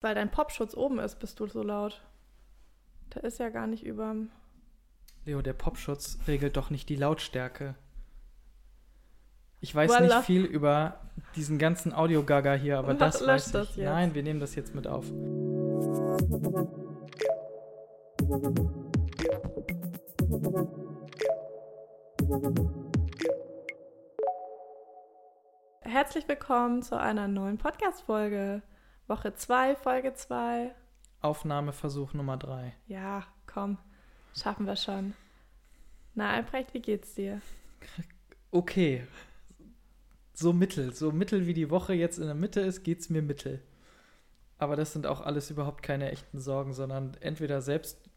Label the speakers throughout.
Speaker 1: Weil dein Popschutz oben ist, bist du so laut. Der ist ja gar nicht überm.
Speaker 2: Leo, der Popschutz regelt doch nicht die Lautstärke. Ich weiß
Speaker 1: Voilà.
Speaker 2: nicht viel über diesen ganzen Audiogaga hier, aber das weiß ich.
Speaker 1: das.
Speaker 2: Nein, wir nehmen das jetzt mit auf.
Speaker 1: Herzlich willkommen zu einer neuen Podcast-Folge. Woche 2, Folge 2.
Speaker 2: Aufnahmeversuch Nummer drei.
Speaker 1: Ja, komm, schaffen wir schon. Na, Albrecht, wie geht's dir?
Speaker 2: Okay. So mittel. So mittel wie die Woche jetzt in der Mitte ist, geht's mir mittel. Aber das sind auch alles überhaupt keine echten Sorgen, sondern entweder selbst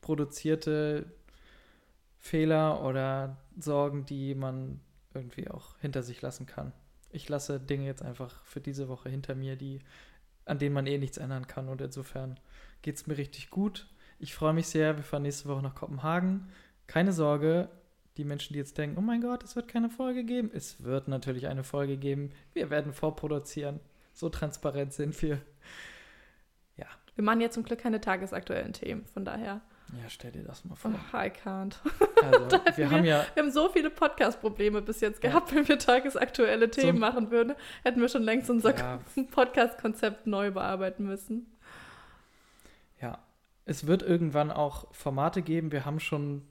Speaker 2: produzierte Fehler oder Sorgen, die man irgendwie auch hinter sich lassen kann. Ich lasse Dinge jetzt einfach für diese Woche hinter mir, die, an denen man eh nichts ändern kann. Und insofern geht's mir richtig gut. Ich freue mich sehr. Wir fahren nächste Woche nach Kopenhagen. Keine Sorge, die Menschen, die jetzt denken, oh mein Gott, es wird keine Folge geben. Es wird natürlich eine Folge geben. Wir werden vorproduzieren. So transparent sind wir.
Speaker 1: Wir machen jetzt zum Glück keine tagesaktuellen Themen, von daher.
Speaker 2: Ja, stell dir das mal
Speaker 1: Oh,
Speaker 2: vor.
Speaker 1: I can't.
Speaker 2: Also,
Speaker 1: hätten
Speaker 2: wir haben ja,
Speaker 1: Wir haben so viele Podcast-Probleme bis jetzt
Speaker 2: Ja.
Speaker 1: gehabt, wenn wir tagesaktuelle Themen
Speaker 2: So-
Speaker 1: machen würden, hätten wir schon längst unser
Speaker 2: ja,
Speaker 1: Podcast-Konzept neu bearbeiten müssen.
Speaker 2: ja, es wird irgendwann auch Formate geben. Wir haben schon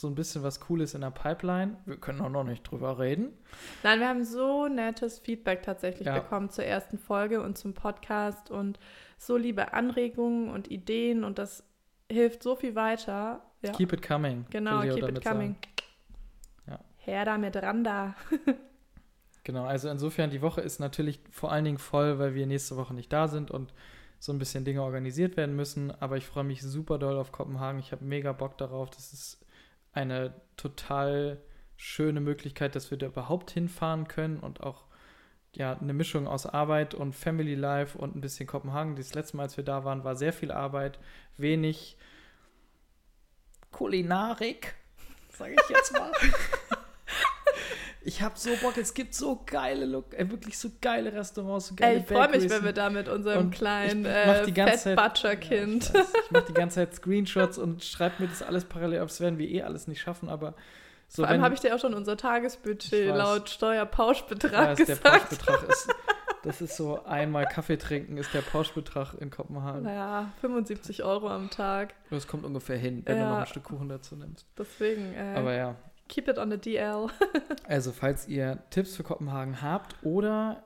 Speaker 2: so ein bisschen was Cooles in der Pipeline. Wir können auch noch nicht drüber reden.
Speaker 1: Nein, wir haben so nettes Feedback tatsächlich
Speaker 2: Ja.
Speaker 1: bekommen zur ersten Folge und zum Podcast und so liebe Anregungen und Ideen und das hilft so viel weiter. Ja,
Speaker 2: Keep it coming.
Speaker 1: genau, keep it
Speaker 2: damit
Speaker 1: coming.
Speaker 2: Ja.
Speaker 1: Her da mit ran da.
Speaker 2: Genau, also insofern, die Woche ist natürlich vor allen Dingen voll, weil wir nächste Woche nicht da sind und so ein bisschen Dinge organisiert werden müssen. Aber ich freue mich super doll auf Kopenhagen. Ich habe mega Bock darauf. Das ist eine total schöne Möglichkeit, dass wir da überhaupt hinfahren können und auch ja, eine Mischung aus Arbeit und Family Life und ein bisschen Kopenhagen. Das letzte Mal, als wir da waren, war sehr viel Arbeit, wenig Kulinarik, sage ich jetzt mal. Ich habe so Bock, es gibt so geile, Look, äh, wirklich so geile Restaurants, so geile
Speaker 1: Ey, ich freue mich, wenn wir da mit unserem
Speaker 2: Und
Speaker 1: kleinen äh,
Speaker 2: die ganze
Speaker 1: Fat
Speaker 2: Zeit-
Speaker 1: Butcher Kind.
Speaker 2: Ja, ich ich mache die ganze Zeit Screenshots und schreibe mir das alles parallel auf. Das werden wir eh alles nicht schaffen, aber so
Speaker 1: Vor allem habe ich dir auch schon unser Tagesbudget
Speaker 2: weiß.
Speaker 1: laut Steuerpauschbetrag
Speaker 2: Ja, ist der
Speaker 1: gesagt.
Speaker 2: Pauschbetrag ist, das ist so einmal Kaffee trinken ist der Pauschbetrag in Kopenhagen.
Speaker 1: Naja, 75 Euro am Tag.
Speaker 2: Das kommt ungefähr hin, wenn du
Speaker 1: Ja.
Speaker 2: noch ein Stück Kuchen dazu nimmst.
Speaker 1: Deswegen, äh,
Speaker 2: Aber ja,
Speaker 1: keep it on the DL.
Speaker 2: also falls ihr Tipps für Kopenhagen habt oder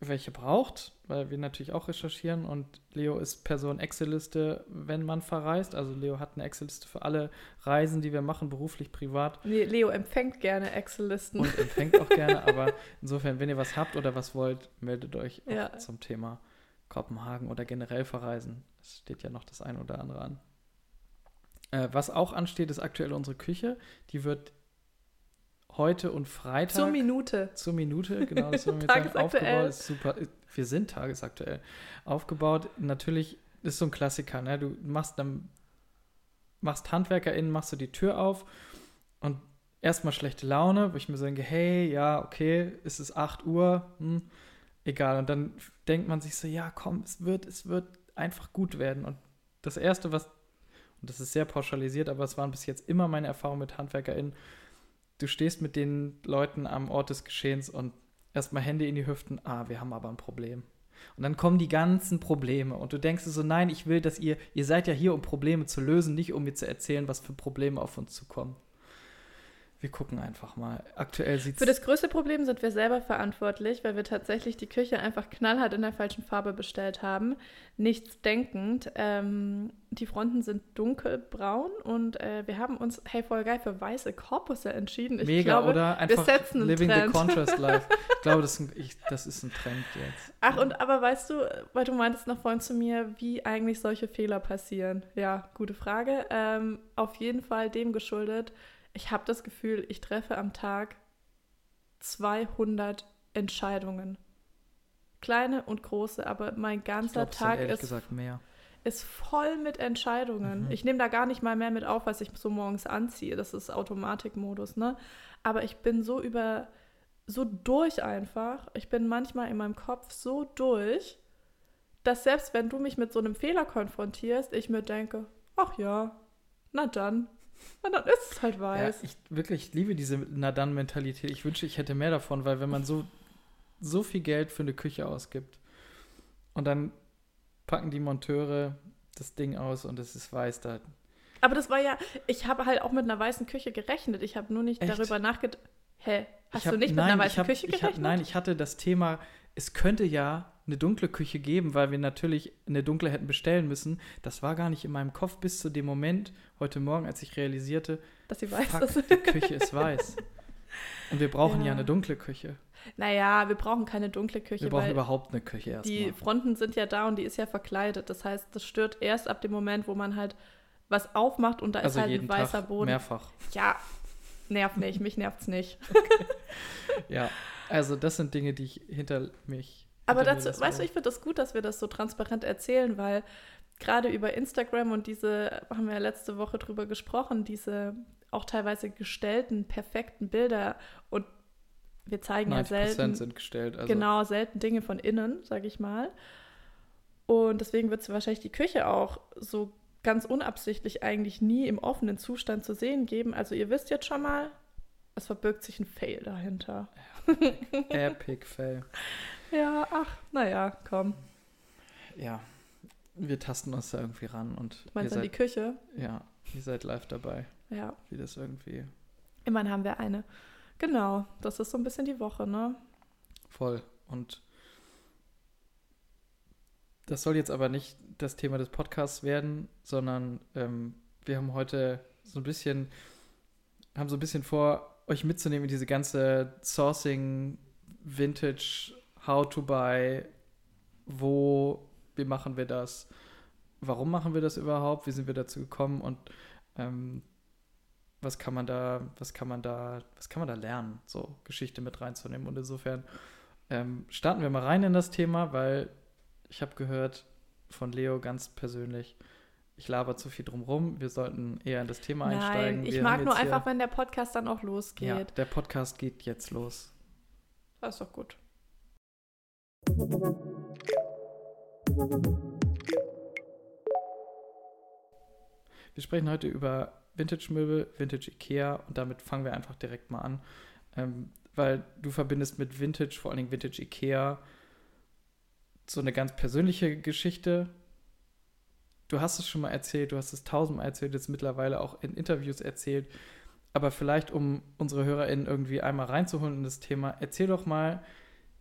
Speaker 2: welche braucht, weil wir natürlich auch recherchieren und Leo ist Person Excel-Liste, wenn man verreist. Also Leo hat eine Excel-Liste für alle Reisen, die wir machen, beruflich, privat.
Speaker 1: Nee, Leo empfängt gerne Excel-Listen.
Speaker 2: und empfängt auch gerne. Aber insofern, wenn ihr was habt oder was wollt, meldet euch auch
Speaker 1: Ja.
Speaker 2: zum Thema Kopenhagen oder generell verreisen. Es steht ja noch das eine oder andere an. Äh, was auch ansteht, ist aktuell unsere Küche. Die wird heute und Freitag
Speaker 1: Zur Minute.
Speaker 2: zur Minute, genau, das wollen wir jetzt aufgebaut. Ist super. Wir sind tagesaktuell aufgebaut. Natürlich ist so ein Klassiker, ne? Du machst dann machst HandwerkerInnen, machst du die Tür auf und erstmal schlechte Laune, wo ich mir denke, hey, ja, okay, es ist 8 Uhr, hm, egal. Und dann denkt man sich so, ja, komm, es wird, es wird einfach gut werden. Und das Erste, was, und das ist sehr pauschalisiert, aber es waren bis jetzt immer meine Erfahrungen mit HandwerkerInnen, du stehst mit den Leuten am Ort des Geschehens und erstmal Hände in die Hüften, ah, wir haben aber ein Problem. Und dann kommen die ganzen Probleme und du denkst so, nein, ich will, dass ihr, ihr seid ja hier, um Probleme zu lösen, nicht um mir zu erzählen, was für Probleme auf uns zukommen. Wir gucken einfach mal. Aktuell sieht
Speaker 1: Für das größte Problem sind wir selber verantwortlich, weil wir tatsächlich die Küche einfach knallhart in der falschen Farbe bestellt haben. Nichts denkend. Ähm, die Fronten sind dunkelbraun und äh, wir haben uns, hey, voll geil, für weiße Korpusse entschieden. Ich
Speaker 2: mega,
Speaker 1: glaube,
Speaker 2: oder? Einfach
Speaker 1: setzen einen
Speaker 2: living
Speaker 1: Trend.
Speaker 2: the contrast life. Ich glaube, das ist, ein, ich, das ist ein Trend jetzt.
Speaker 1: Ach, und aber weißt du, weil du meintest noch vorhin zu mir, wie eigentlich solche Fehler passieren. Ja, gute Frage. Ähm, auf jeden Fall dem geschuldet. Ich habe das Gefühl, ich treffe am Tag 200 Entscheidungen. Kleine und große, aber mein ganzer
Speaker 2: sind
Speaker 1: Tag ist, ist voll mit Entscheidungen.
Speaker 2: Mhm.
Speaker 1: Ich nehme da gar nicht mal mehr mit auf, was ich so morgens anziehe. Das ist Automatikmodus, ne? Aber ich bin so über, so durch einfach. Ich bin manchmal in meinem Kopf so durch, dass selbst wenn du mich mit so einem Fehler konfrontierst, ich mir denke, ach ja, na dann. Na dann ist es halt weiß.
Speaker 2: Ja, ich wirklich liebe diese Na dann Mentalität. Ich wünsche, ich hätte mehr davon, weil wenn man so so viel Geld für eine Küche ausgibt und dann packen die Monteure das Ding aus und es ist weiß da.
Speaker 1: Aber das war ja, ich habe halt auch mit einer weißen Küche gerechnet. Ich habe nur nicht
Speaker 2: Echt?
Speaker 1: darüber nachgedacht. Hä? Hast
Speaker 2: hab-
Speaker 1: du nicht
Speaker 2: nein,
Speaker 1: mit einer
Speaker 2: ich
Speaker 1: weißen
Speaker 2: hab-
Speaker 1: Küche
Speaker 2: ich hab,
Speaker 1: gerechnet?
Speaker 2: Nein, ich hatte das Thema, es könnte ja eine dunkle Küche geben, weil wir natürlich eine dunkle hätten bestellen müssen. Das war gar nicht in meinem Kopf bis zu dem Moment heute Morgen, als ich realisierte,
Speaker 1: dass sie weiß
Speaker 2: fuck,
Speaker 1: ist.
Speaker 2: die Küche ist weiß. Und wir brauchen ja,
Speaker 1: Ja.
Speaker 2: eine dunkle Küche.
Speaker 1: Naja, wir brauchen keine dunkle Küche,
Speaker 2: Wir brauchen überhaupt eine Küche erstmal.
Speaker 1: die Fronten sind ja da und die ist ja verkleidet. Das heißt, das stört erst ab dem Moment, wo man halt was aufmacht und da
Speaker 2: also
Speaker 1: ist halt ein weißer
Speaker 2: Tag
Speaker 1: Boden.
Speaker 2: mehrfach.
Speaker 1: Ja, nervt nicht, mich nervt's nicht.
Speaker 2: Ja, also das sind Dinge, die ich hinter mich.
Speaker 1: Aber dazu, weißt du, ich finde das gut, dass wir das so transparent erzählen, weil gerade über Instagram und diese, haben wir ja letzte Woche drüber gesprochen, diese auch teilweise gestellten, perfekten Bilder und wir zeigen ja
Speaker 2: 90%
Speaker 1: selten,
Speaker 2: sind gestellt. Also
Speaker 1: genau, selten Dinge von innen, sage ich mal. Und deswegen wird es wahrscheinlich die Küche auch so ganz unabsichtlich eigentlich nie im offenen Zustand zu sehen geben. Also ihr wisst jetzt schon mal, es verbirgt sich ein Fail dahinter.
Speaker 2: Epic Fail.
Speaker 1: Ja, ach, naja, komm.
Speaker 2: Ja, wir tasten uns da irgendwie ran und
Speaker 1: Meinst du an die Küche?
Speaker 2: ja, ihr seid live dabei,
Speaker 1: Ja,
Speaker 2: wie das irgendwie
Speaker 1: immerhin haben wir eine. Genau, das ist so ein bisschen die Woche, ne?
Speaker 2: voll und das soll jetzt aber nicht das Thema des Podcasts werden, sondern ähm, wir haben heute so ein bisschen, haben so ein bisschen vor, euch mitzunehmen in diese ganze Sourcing, Vintage, How to Buy, wo, wie machen wir das, warum machen wir das überhaupt, wie sind wir dazu gekommen und ähm, was kann man da, was kann man da, was kann man da lernen, so Geschichte mit reinzunehmen. Und insofern ähm, starten wir mal rein in das Thema, weil ich habe gehört von Leo ganz persönlich, ich laber zu viel drumrum. Wir sollten eher in das Thema einsteigen.
Speaker 1: Nein, ich
Speaker 2: wir
Speaker 1: mag
Speaker 2: haben
Speaker 1: nur einfach, wenn der Podcast dann auch losgeht.
Speaker 2: Ja, der Podcast geht jetzt los.
Speaker 1: Das ist doch gut.
Speaker 2: Wir sprechen heute über Vintage-Möbel, Vintage Ikea und damit fangen wir einfach direkt mal an. Ähm, weil du verbindest mit Vintage, vor allen Dingen Vintage Ikea, so eine ganz persönliche Geschichte. Du hast es schon mal erzählt, du hast es tausendmal erzählt, jetzt mittlerweile auch in Interviews erzählt. Aber vielleicht, um unsere HörerInnen irgendwie einmal reinzuholen in das Thema, erzähl doch mal,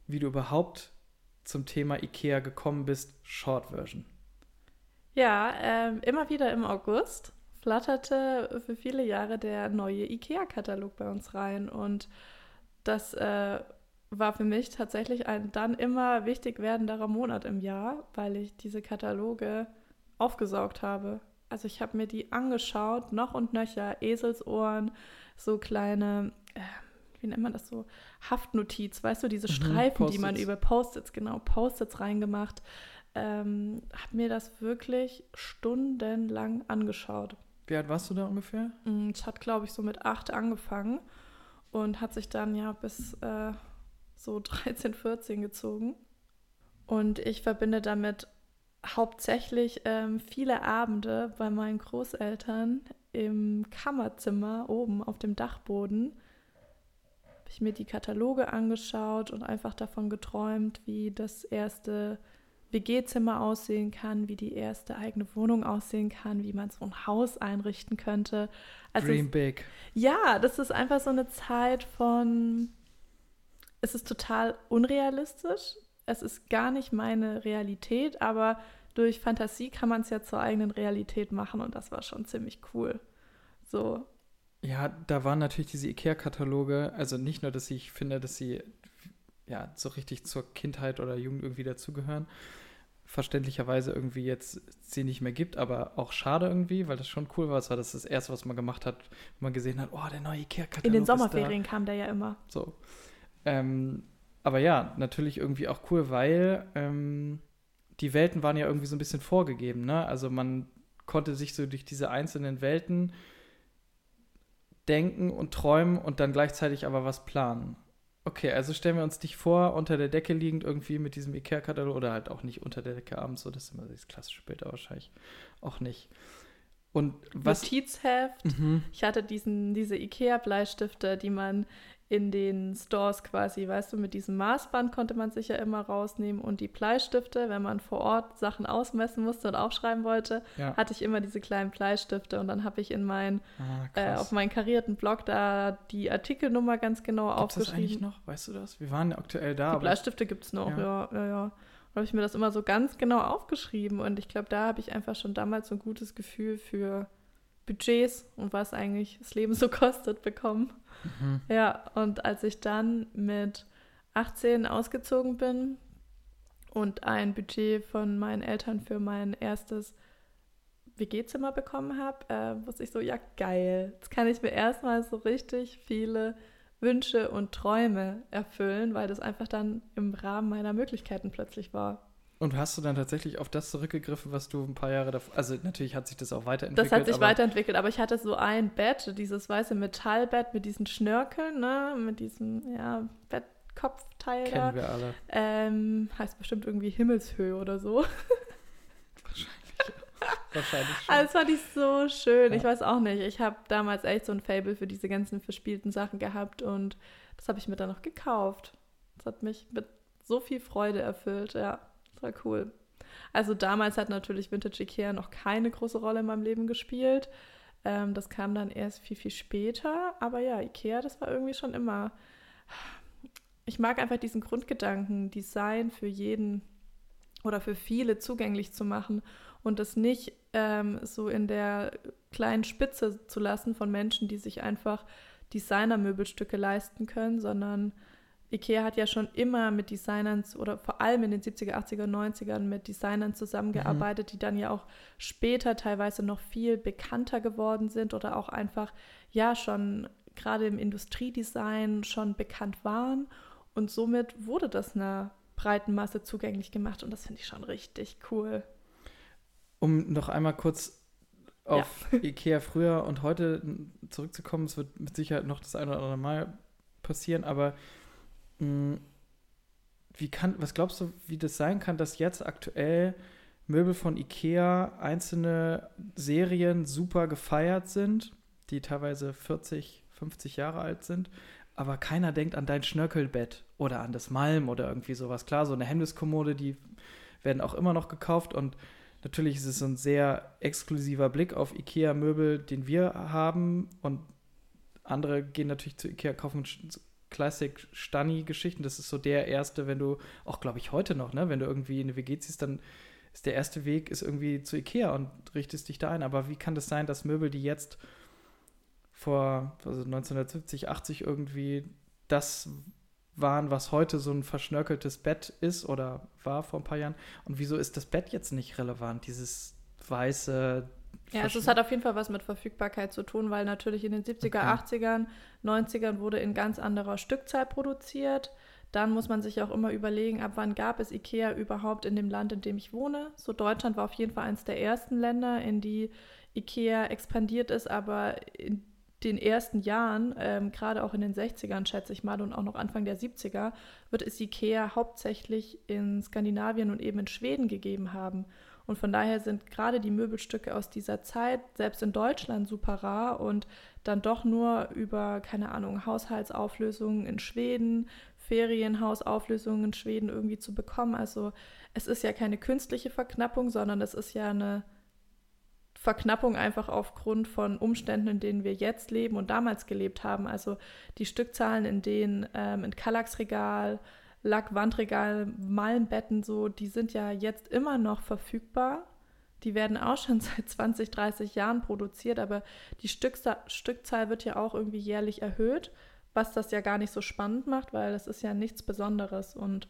Speaker 2: wie du überhaupt zum Thema Ikea gekommen bist, Short Version.
Speaker 1: Ja, ähm, immer wieder im August flatterte für viele Jahre der neue IKEA-Katalog bei uns rein. Und das äh, war für mich tatsächlich ein dann immer wichtig werdenderer Monat im Jahr, weil ich diese Kataloge aufgesaugt habe. Also ich habe mir die angeschaut, noch und nöcher, Eselsohren, so kleine, äh, wie nennt man das so, Haftnotiz, weißt du, diese
Speaker 2: Mhm,
Speaker 1: Streifen, die man über Post-its, genau, Post-its reingemacht ähm, habe mir das wirklich stundenlang angeschaut.
Speaker 2: Wie alt warst du da ungefähr?
Speaker 1: Mm, Es hat, glaube ich, so mit acht angefangen und hat sich dann ja bis äh, so 13, 14 gezogen. Und ich verbinde damit hauptsächlich ähm, viele Abende bei meinen Großeltern im Kammerzimmer oben auf dem Dachboden. Ich mir die Kataloge angeschaut und einfach davon geträumt, wie das erste WG-Zimmer aussehen kann, wie die erste eigene Wohnung aussehen kann, wie man so ein Haus einrichten könnte. Also
Speaker 2: Dream Big.
Speaker 1: ja, das ist einfach so eine Zeit von, es ist total unrealistisch. Es ist gar nicht meine Realität, aber durch Fantasie kann man es ja zur eigenen Realität machen und das war schon ziemlich cool. So,
Speaker 2: Ja, da waren natürlich diese IKEA-Kataloge, also nicht nur, dass ich finde, dass sie ja so richtig zur Kindheit oder Jugend irgendwie dazugehören, verständlicherweise irgendwie jetzt sie nicht mehr gibt, aber auch schade irgendwie, weil das schon cool war. Es war das, das erste, was man gemacht hat, wenn man gesehen hat, oh, der neue IKEA-Katalog
Speaker 1: in den. Sommerferien kam der ja immer.
Speaker 2: So. Ähm, aber ja, natürlich irgendwie auch cool, weil ähm, die Welten waren ja irgendwie so ein bisschen vorgegeben, ne? Also man konnte sich so durch diese einzelnen Welten denken und träumen und dann gleichzeitig aber was planen. Okay, also stellen wir uns dich vor, unter der Decke liegend irgendwie mit diesem Ikea-Katalog oder halt auch nicht unter der Decke abends, so das ist immer das klassische Bild, aber wahrscheinlich auch nicht. Und was.
Speaker 1: Notizheft.
Speaker 2: Mhm.
Speaker 1: Ich hatte diesen, diese Ikea-Bleistifte, die man in den Stores quasi, weißt du, mit diesem Maßband konnte man sich ja immer rausnehmen und die Bleistifte, wenn man vor Ort Sachen ausmessen musste und aufschreiben wollte,
Speaker 2: Ja.
Speaker 1: hatte ich immer diese kleinen Bleistifte und dann habe ich in mein,
Speaker 2: Ah,
Speaker 1: äh, auf meinen karierten Block da die Artikelnummer ganz genau
Speaker 2: Gibt's das eigentlich
Speaker 1: aufgeschrieben.
Speaker 2: noch? Weißt du das? Wir waren aktuell da,
Speaker 1: Die Bleistifte gibt es noch, ja, ja, ja. Da habe ich mir das immer so ganz genau aufgeschrieben und ich glaube, da habe ich einfach schon damals so ein gutes Gefühl für Budgets und was eigentlich das Leben so kostet bekommen.
Speaker 2: Mhm.
Speaker 1: Ja, und als ich dann mit 18 ausgezogen bin und ein Budget von meinen Eltern für mein erstes WG-Zimmer bekommen habe, äh, wusste ich so, ja geil, jetzt kann ich mir erstmal so richtig viele Wünsche und Träume erfüllen, weil das einfach dann im Rahmen meiner Möglichkeiten plötzlich war.
Speaker 2: Und hast du dann tatsächlich auf das zurückgegriffen, was du ein paar Jahre davor. Also, natürlich hat sich das auch weiterentwickelt.
Speaker 1: Das hat sich
Speaker 2: aber
Speaker 1: weiterentwickelt, aber ich hatte so ein Bett, dieses weiße Metallbett mit diesen Schnörkeln, ne, mit diesem ja, Bettkopfteil da.
Speaker 2: Kennen wir alle.
Speaker 1: Ähm, heißt bestimmt irgendwie Himmelshöhe oder so.
Speaker 2: Wahrscheinlich schon.
Speaker 1: Also, das fand ich so schön.
Speaker 2: Ja.
Speaker 1: Ich weiß auch nicht. Ich habe damals echt so ein Fable für diese ganzen verspielten Sachen gehabt und das habe ich mir dann noch gekauft. Das hat mich mit so viel Freude erfüllt. Ja, war cool. Also damals hat natürlich Vintage Ikea noch keine große Rolle in meinem Leben gespielt. Ähm, das kam dann erst viel, viel später. Aber ja, Ikea, das war irgendwie schon immer. Ich mag einfach diesen Grundgedanken, Design für jeden oder für viele zugänglich zu machen und das nicht ähm, so in der kleinen Spitze zu lassen von Menschen, die sich einfach Designermöbelstücke leisten können, sondern Ikea hat ja schon immer mit Designern oder vor allem in den 70er, 80er, 90ern mit Designern zusammengearbeitet, die dann ja auch später teilweise noch viel bekannter geworden sind oder auch einfach ja schon gerade im Industriedesign schon bekannt waren. Und somit wurde das einer breiten Masse zugänglich gemacht und das finde ich schon richtig cool.
Speaker 2: Um noch einmal kurz auf Ikea früher und heute zurückzukommen, es wird mit Sicherheit noch das eine oder andere Mal passieren, aber wie kann, was glaubst du, wie das sein kann, dass jetzt aktuell Möbel von Ikea, einzelne Serien super gefeiert sind, die teilweise 40, 50 Jahre alt sind, aber keiner denkt an dein Schnörkelbett oder an das Malm oder irgendwie sowas. Klar, so eine Hemmniskommode, die werden auch immer noch gekauft und natürlich ist es ein sehr exklusiver Blick auf Ikea-Möbel, den wir haben und andere gehen natürlich zu Ikea, kaufen Classic Stani-Geschichten. Das ist so der erste, wenn du, auch glaube ich heute noch, ne, wenn du irgendwie in eine WG ziehst, dann ist der erste Weg ist irgendwie zu Ikea und richtest dich da ein. Aber wie kann das sein, dass Möbel, die jetzt vor also 1970, 80 irgendwie das waren, was heute so ein verschnörkeltes Bett ist oder war vor ein paar Jahren. Und wieso ist das Bett jetzt nicht relevant? Dieses weiße.
Speaker 1: Ja, also es hat auf jeden Fall was mit Verfügbarkeit zu tun, weil natürlich in den 70er,
Speaker 2: Okay.
Speaker 1: 80ern, 90ern wurde in ganz anderer Stückzahl produziert. Dann muss man sich auch immer überlegen, ab wann gab es Ikea überhaupt in dem Land, in dem ich wohne. So Deutschland war auf jeden Fall eines der ersten Länder, in die Ikea expandiert ist, aber in den ersten Jahren, ähm, gerade auch in den 60ern, schätze ich mal, und auch noch Anfang der 70er, wird es Ikea hauptsächlich in Skandinavien und eben in Schweden gegeben haben. Und von daher sind gerade die Möbelstücke aus dieser Zeit, selbst in Deutschland, super rar und dann doch nur über, keine Ahnung, Haushaltsauflösungen in Schweden, Ferienhausauflösungen in Schweden irgendwie zu bekommen. Also es ist ja keine künstliche Verknappung, sondern es ist ja eine Verknappung einfach aufgrund von Umständen, in denen wir jetzt leben und damals gelebt haben. Also die Stückzahlen, in denen ähm, ein Kallaxregal, Lackwandregal, Malmbetten so, die sind ja jetzt immer noch verfügbar. Die werden auch schon seit 20, 30 Jahren produziert, aber die Stückza Stückzahl wird ja auch irgendwie jährlich erhöht, was das ja gar nicht so spannend macht, weil das ist ja nichts Besonderes. Und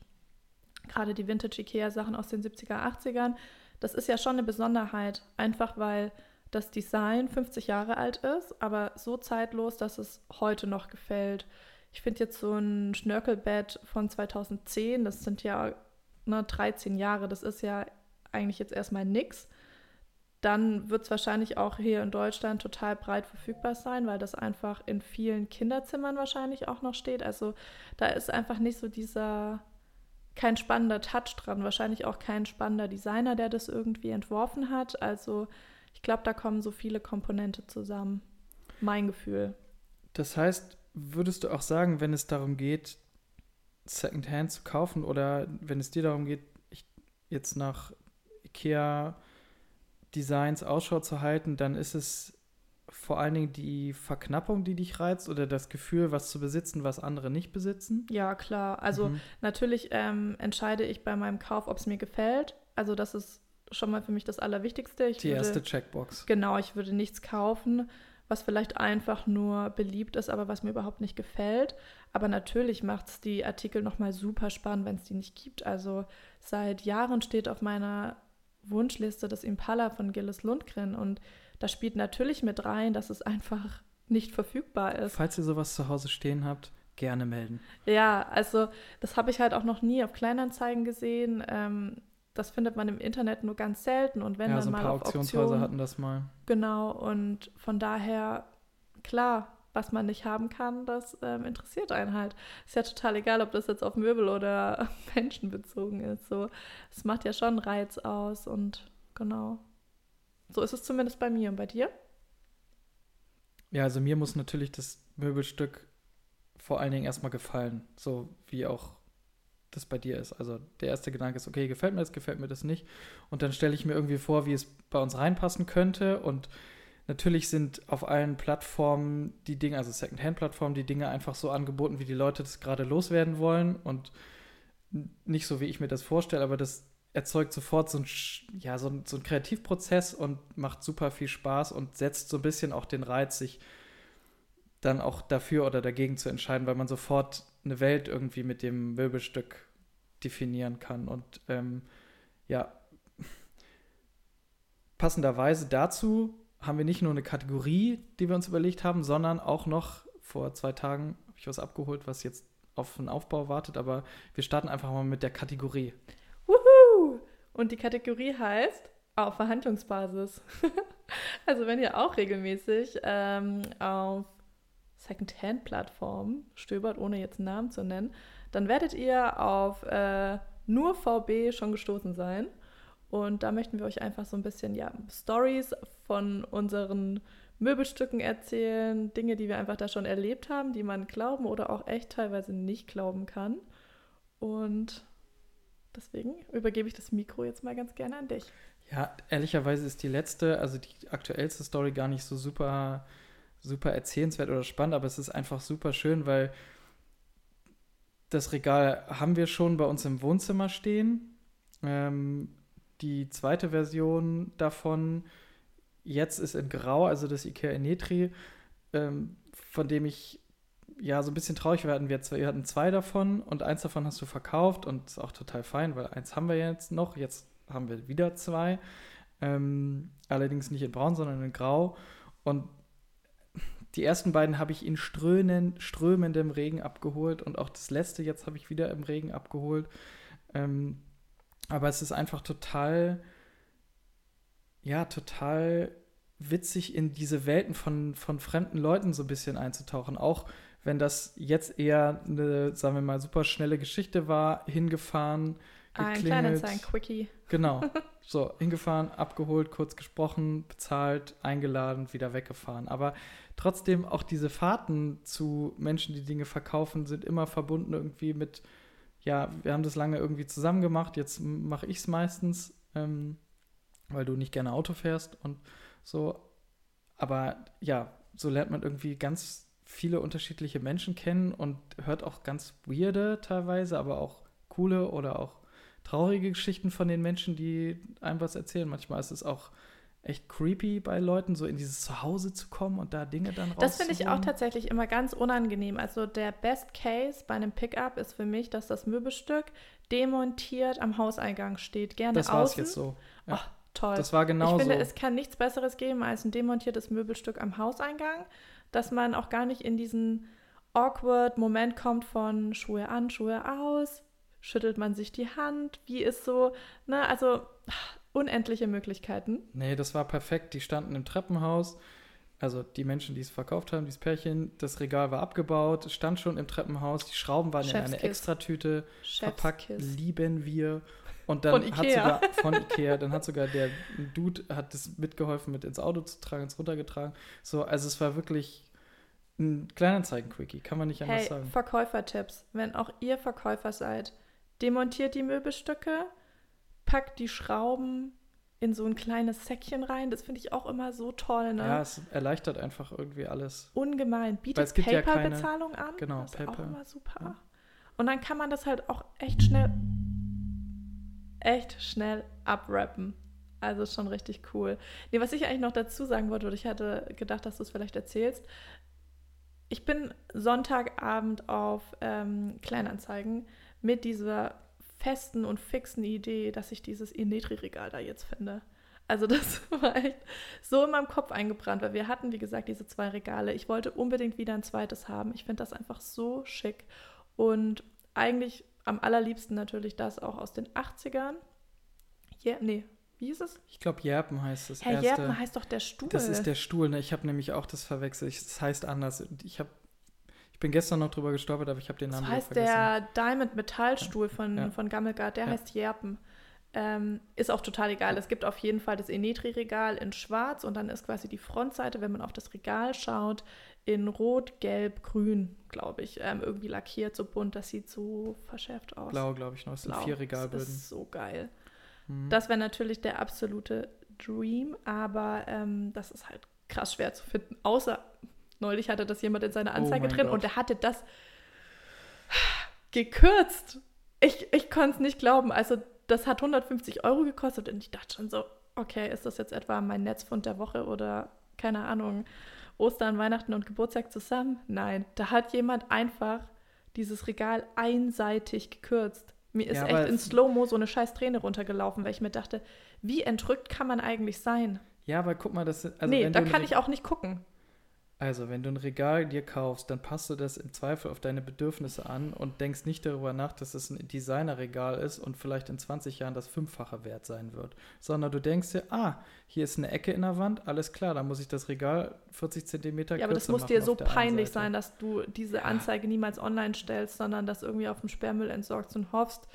Speaker 1: gerade die Vintage-Ikea-Sachen aus den 70er, 80ern, das ist ja schon eine Besonderheit, einfach weil das Design 50 Jahre alt ist, aber so zeitlos, dass es heute noch gefällt. Ich finde jetzt so ein Schnörkelbett von 2010, das sind ja ne, 13 Jahre, das ist ja eigentlich jetzt erstmal nix. dann wird es wahrscheinlich auch hier in Deutschland total breit verfügbar sein, weil das einfach in vielen Kinderzimmern wahrscheinlich auch noch steht. Also da ist einfach nicht so dieser, kein spannender Touch dran, wahrscheinlich auch kein spannender Designer, der das irgendwie entworfen hat. Also ich glaube, da kommen so viele Komponente zusammen. Mein Gefühl.
Speaker 2: Das heißt, würdest du auch sagen, wenn es darum geht, Secondhand zu kaufen oder wenn es dir darum geht, jetzt nach IKEA Designs Ausschau zu halten, dann ist es vor allen Dingen die Verknappung, die dich reizt oder das Gefühl, was zu besitzen, was andere nicht besitzen?
Speaker 1: Ja, klar. Also mhm. natürlich ähm, entscheide ich bei meinem Kauf, ob es mir gefällt. Also das ist schon mal für mich das Allerwichtigste. Ich
Speaker 2: die würde, erste Checkbox.
Speaker 1: Genau, ich würde nichts kaufen, was vielleicht einfach nur beliebt ist, aber was mir überhaupt nicht gefällt. Aber natürlich macht es die Artikel nochmal super spannend, wenn es die nicht gibt. Also seit Jahren steht auf meiner Wunschliste das Impala von Gilles Lundgren und da spielt natürlich mit rein, dass es einfach nicht verfügbar ist.
Speaker 2: Falls ihr sowas zu Hause stehen habt, gerne melden.
Speaker 1: Ja, also das habe ich halt auch noch nie auf Kleinanzeigen gesehen. Ähm, das findet man im Internet nur ganz selten und wenn ja, dann so ein mal paar auf Auktionshäuser Auktion,
Speaker 2: hatten das mal.
Speaker 1: Genau und von daher klar, was man nicht haben kann, das ähm, interessiert einen halt. Ist ja total egal, ob das jetzt auf Möbel oder Menschen bezogen ist. So, es macht ja schon Reiz aus und genau. So ist es zumindest bei mir und bei dir.
Speaker 2: Ja, also mir muss natürlich das Möbelstück vor allen Dingen erstmal gefallen, so wie auch das bei dir ist. Also der erste Gedanke ist, okay, gefällt mir das, gefällt mir das nicht. Und dann stelle ich mir irgendwie vor, wie es bei uns reinpassen könnte. Und natürlich sind auf allen Plattformen die Dinge, also Secondhand-Plattformen, die Dinge einfach so angeboten, wie die Leute das gerade loswerden wollen. Und nicht so, wie ich mir das vorstelle, aber das erzeugt sofort so ein, ja, so ein, so ein Kreativprozess und macht super viel Spaß und setzt so ein bisschen auch den Reiz, sich dann auch dafür oder dagegen zu entscheiden, weil man sofort eine Welt irgendwie mit dem Möbelstück definieren kann. Und ähm, ja, passenderweise dazu haben wir nicht nur eine Kategorie, die wir uns überlegt haben, sondern auch noch vor zwei Tagen habe ich was abgeholt, was jetzt auf einen Aufbau wartet, aber wir starten einfach mal mit der Kategorie.
Speaker 1: Wuhu! Und die Kategorie heißt auf Verhandlungsbasis. also wenn ihr auch regelmäßig ähm, auf Secondhand-Plattformen stöbert, ohne jetzt einen Namen zu nennen, dann werdet ihr auf äh, nur VB schon gestoßen sein. Und da möchten wir euch einfach so ein bisschen ja, Stories von unseren Möbelstücken erzählen, Dinge, die wir einfach da schon erlebt haben, die man glauben oder auch echt teilweise nicht glauben kann. Und deswegen übergebe ich das Mikro jetzt mal ganz gerne an dich.
Speaker 2: Ja, ehrlicherweise ist die letzte, also die aktuellste Story gar nicht so super super erzählenswert oder spannend, aber es ist einfach super schön, weil das Regal haben wir schon bei uns im Wohnzimmer stehen. Ähm, die zweite Version davon jetzt ist in Grau, also das Ikea Enetri, ähm, von dem ich ja so ein bisschen traurig werden wir, wir hatten zwei davon und eins davon hast du verkauft und ist auch total fein, weil eins haben wir jetzt noch, jetzt haben wir wieder zwei. Ähm, allerdings nicht in Braun, sondern in Grau. Und die ersten beiden habe ich in strömen, strömendem Regen abgeholt und auch das letzte jetzt habe ich wieder im Regen abgeholt. Ähm, aber es ist einfach total, ja, total witzig, in diese Welten von, von fremden Leuten so ein bisschen einzutauchen. Auch wenn das jetzt eher eine, sagen wir mal, super schnelle Geschichte war, hingefahren,
Speaker 1: geklingelt. Ein kleines, ein Quickie.
Speaker 2: Genau. So, hingefahren, abgeholt, kurz gesprochen, bezahlt, eingeladen, wieder weggefahren. Aber trotzdem auch diese Fahrten zu Menschen, die Dinge verkaufen, sind immer verbunden irgendwie mit, ja, wir haben das lange irgendwie zusammen gemacht, jetzt mache ich es meistens, ähm, weil du nicht gerne Auto fährst und so. Aber ja, so lernt man irgendwie ganz viele unterschiedliche Menschen kennen und hört auch ganz weirde teilweise, aber auch coole oder auch traurige Geschichten von den Menschen, die einem was erzählen. Manchmal ist es auch echt creepy bei Leuten, so in dieses Zuhause zu kommen und da Dinge dann.
Speaker 1: Das finde ich auch tatsächlich immer ganz unangenehm. Also der Best Case bei einem Pickup ist für mich, dass das Möbelstück demontiert am Hauseingang steht. Gerne das außen. Das war
Speaker 2: jetzt so.
Speaker 1: Ja. Oh, toll.
Speaker 2: Das war genau
Speaker 1: Ich finde, so. es kann nichts Besseres geben als ein demontiertes Möbelstück am Hauseingang, dass man auch gar nicht in diesen awkward Moment kommt von Schuhe an, Schuhe aus, schüttelt man sich die Hand, wie ist so, ne, also unendliche Möglichkeiten.
Speaker 2: Nee, das war perfekt. Die standen im Treppenhaus. Also die Menschen, die es verkauft haben, dieses Pärchen, das Regal war abgebaut, stand schon im Treppenhaus, die Schrauben waren in eine
Speaker 1: Chefskiss.
Speaker 2: Extratüte verpackt,
Speaker 1: Chefskiss.
Speaker 2: lieben wir. Und dann
Speaker 1: Von
Speaker 2: hat sogar von Ikea, dann hat sogar der Dude hat das mitgeholfen, mit ins Auto zu tragen, ins runtergetragen. So, also es war wirklich ein Kleinanzeigen-Quickie, kann man nicht anders
Speaker 1: Hey,
Speaker 2: sagen.
Speaker 1: Verkäufertipps. Wenn auch ihr Verkäufer seid, demontiert die Möbelstücke, packt die Schrauben in so ein kleines Säckchen rein. Das finde ich auch immer so toll, ne?
Speaker 2: Ja, es erleichtert einfach irgendwie alles.
Speaker 1: Ungemein. Bietet
Speaker 2: gibt ja
Speaker 1: PayPal-Bezahlung an.
Speaker 2: genau,
Speaker 1: das ist auch immer super.
Speaker 2: Ja.
Speaker 1: Und dann kann man das halt auch echt schnell, echt schnell abrappen. Also ist schon richtig cool. Nee, was ich eigentlich noch dazu sagen wollte, oder ich hatte gedacht, dass du es vielleicht erzählst. Ich bin Sonntagabend auf ähm, Kleinanzeigen mit dieser festen und fixen Idee, dass ich dieses Inetri-Regal da jetzt finde. Also das war echt so in meinem Kopf eingebrannt, weil wir hatten, wie gesagt, diese zwei Regale. Ich wollte unbedingt wieder ein zweites haben. Ich finde das einfach so schick. Und eigentlich am allerliebsten natürlich das auch aus den 80ern. Ja, nee, wie ist es?
Speaker 2: Ich glaube, Jerpen heißt das
Speaker 1: Herr
Speaker 2: erste.
Speaker 1: Jerpen heißt doch der Stuhl.
Speaker 2: Das ist der Stuhl, ne? Ich habe nämlich auch das verwechselt. Ich- Das heißt anders. Ich habe ich bin gestern noch drüber gestolpert, aber ich habe den Namen wieder
Speaker 1: heißt
Speaker 2: vergessen.
Speaker 1: der Diamond Metallstuhl von,
Speaker 2: Ja.
Speaker 1: von Gammelgard, der
Speaker 2: Ja.
Speaker 1: heißt Jerpen. Ähm, ist auch total egal. Es gibt auf jeden Fall das Enetri-Regal in schwarz und dann ist quasi die Frontseite, wenn man auf das Regal schaut, in rot, gelb, grün, glaube ich, ähm, irgendwie lackiert, so bunt. Das sieht so verschärft aus.
Speaker 2: Blau, glaube ich noch. Es sind vier
Speaker 1: Das
Speaker 2: Regalböden.
Speaker 1: ist so geil.
Speaker 2: Mhm.
Speaker 1: Das wäre natürlich der absolute Dream, aber ähm, das ist halt krass schwer zu finden. Außer neulich hatte das jemand in seiner
Speaker 2: Oh
Speaker 1: Anzeige
Speaker 2: mein
Speaker 1: drin
Speaker 2: Gott.
Speaker 1: und der hatte das gekürzt. Ich, ich konnte es nicht glauben. Also das hat 150 Euro gekostet und ich dachte schon so, okay, ist das jetzt etwa mein Netzfund der Woche oder keine Ahnung, Ostern, Weihnachten und Geburtstag zusammen? Nein, da hat jemand einfach dieses Regal einseitig gekürzt. Mir ist
Speaker 2: Ja,
Speaker 1: echt in Slow-Mo so eine scheiß Träne runtergelaufen, weil ich mir dachte, wie entrückt kann man eigentlich sein?
Speaker 2: ja, aber guck mal, das. Also
Speaker 1: nee, da kann ich auch nicht gucken.
Speaker 2: Also, wenn du ein Regal dir kaufst, dann passt du das im Zweifel auf deine Bedürfnisse an und denkst nicht darüber nach, dass es ein Designerregal ist und vielleicht in 20 Jahren das Fünffache wert sein wird. Sondern du denkst dir, ah, hier ist eine Ecke in der Wand, alles klar, dann muss ich das Regal 40 Zentimeter
Speaker 1: Ja, aber das muss dir so peinlich sein, dass du diese Anzeige niemals online stellst, sondern das irgendwie auf dem Sperrmüll entsorgst und hoffst,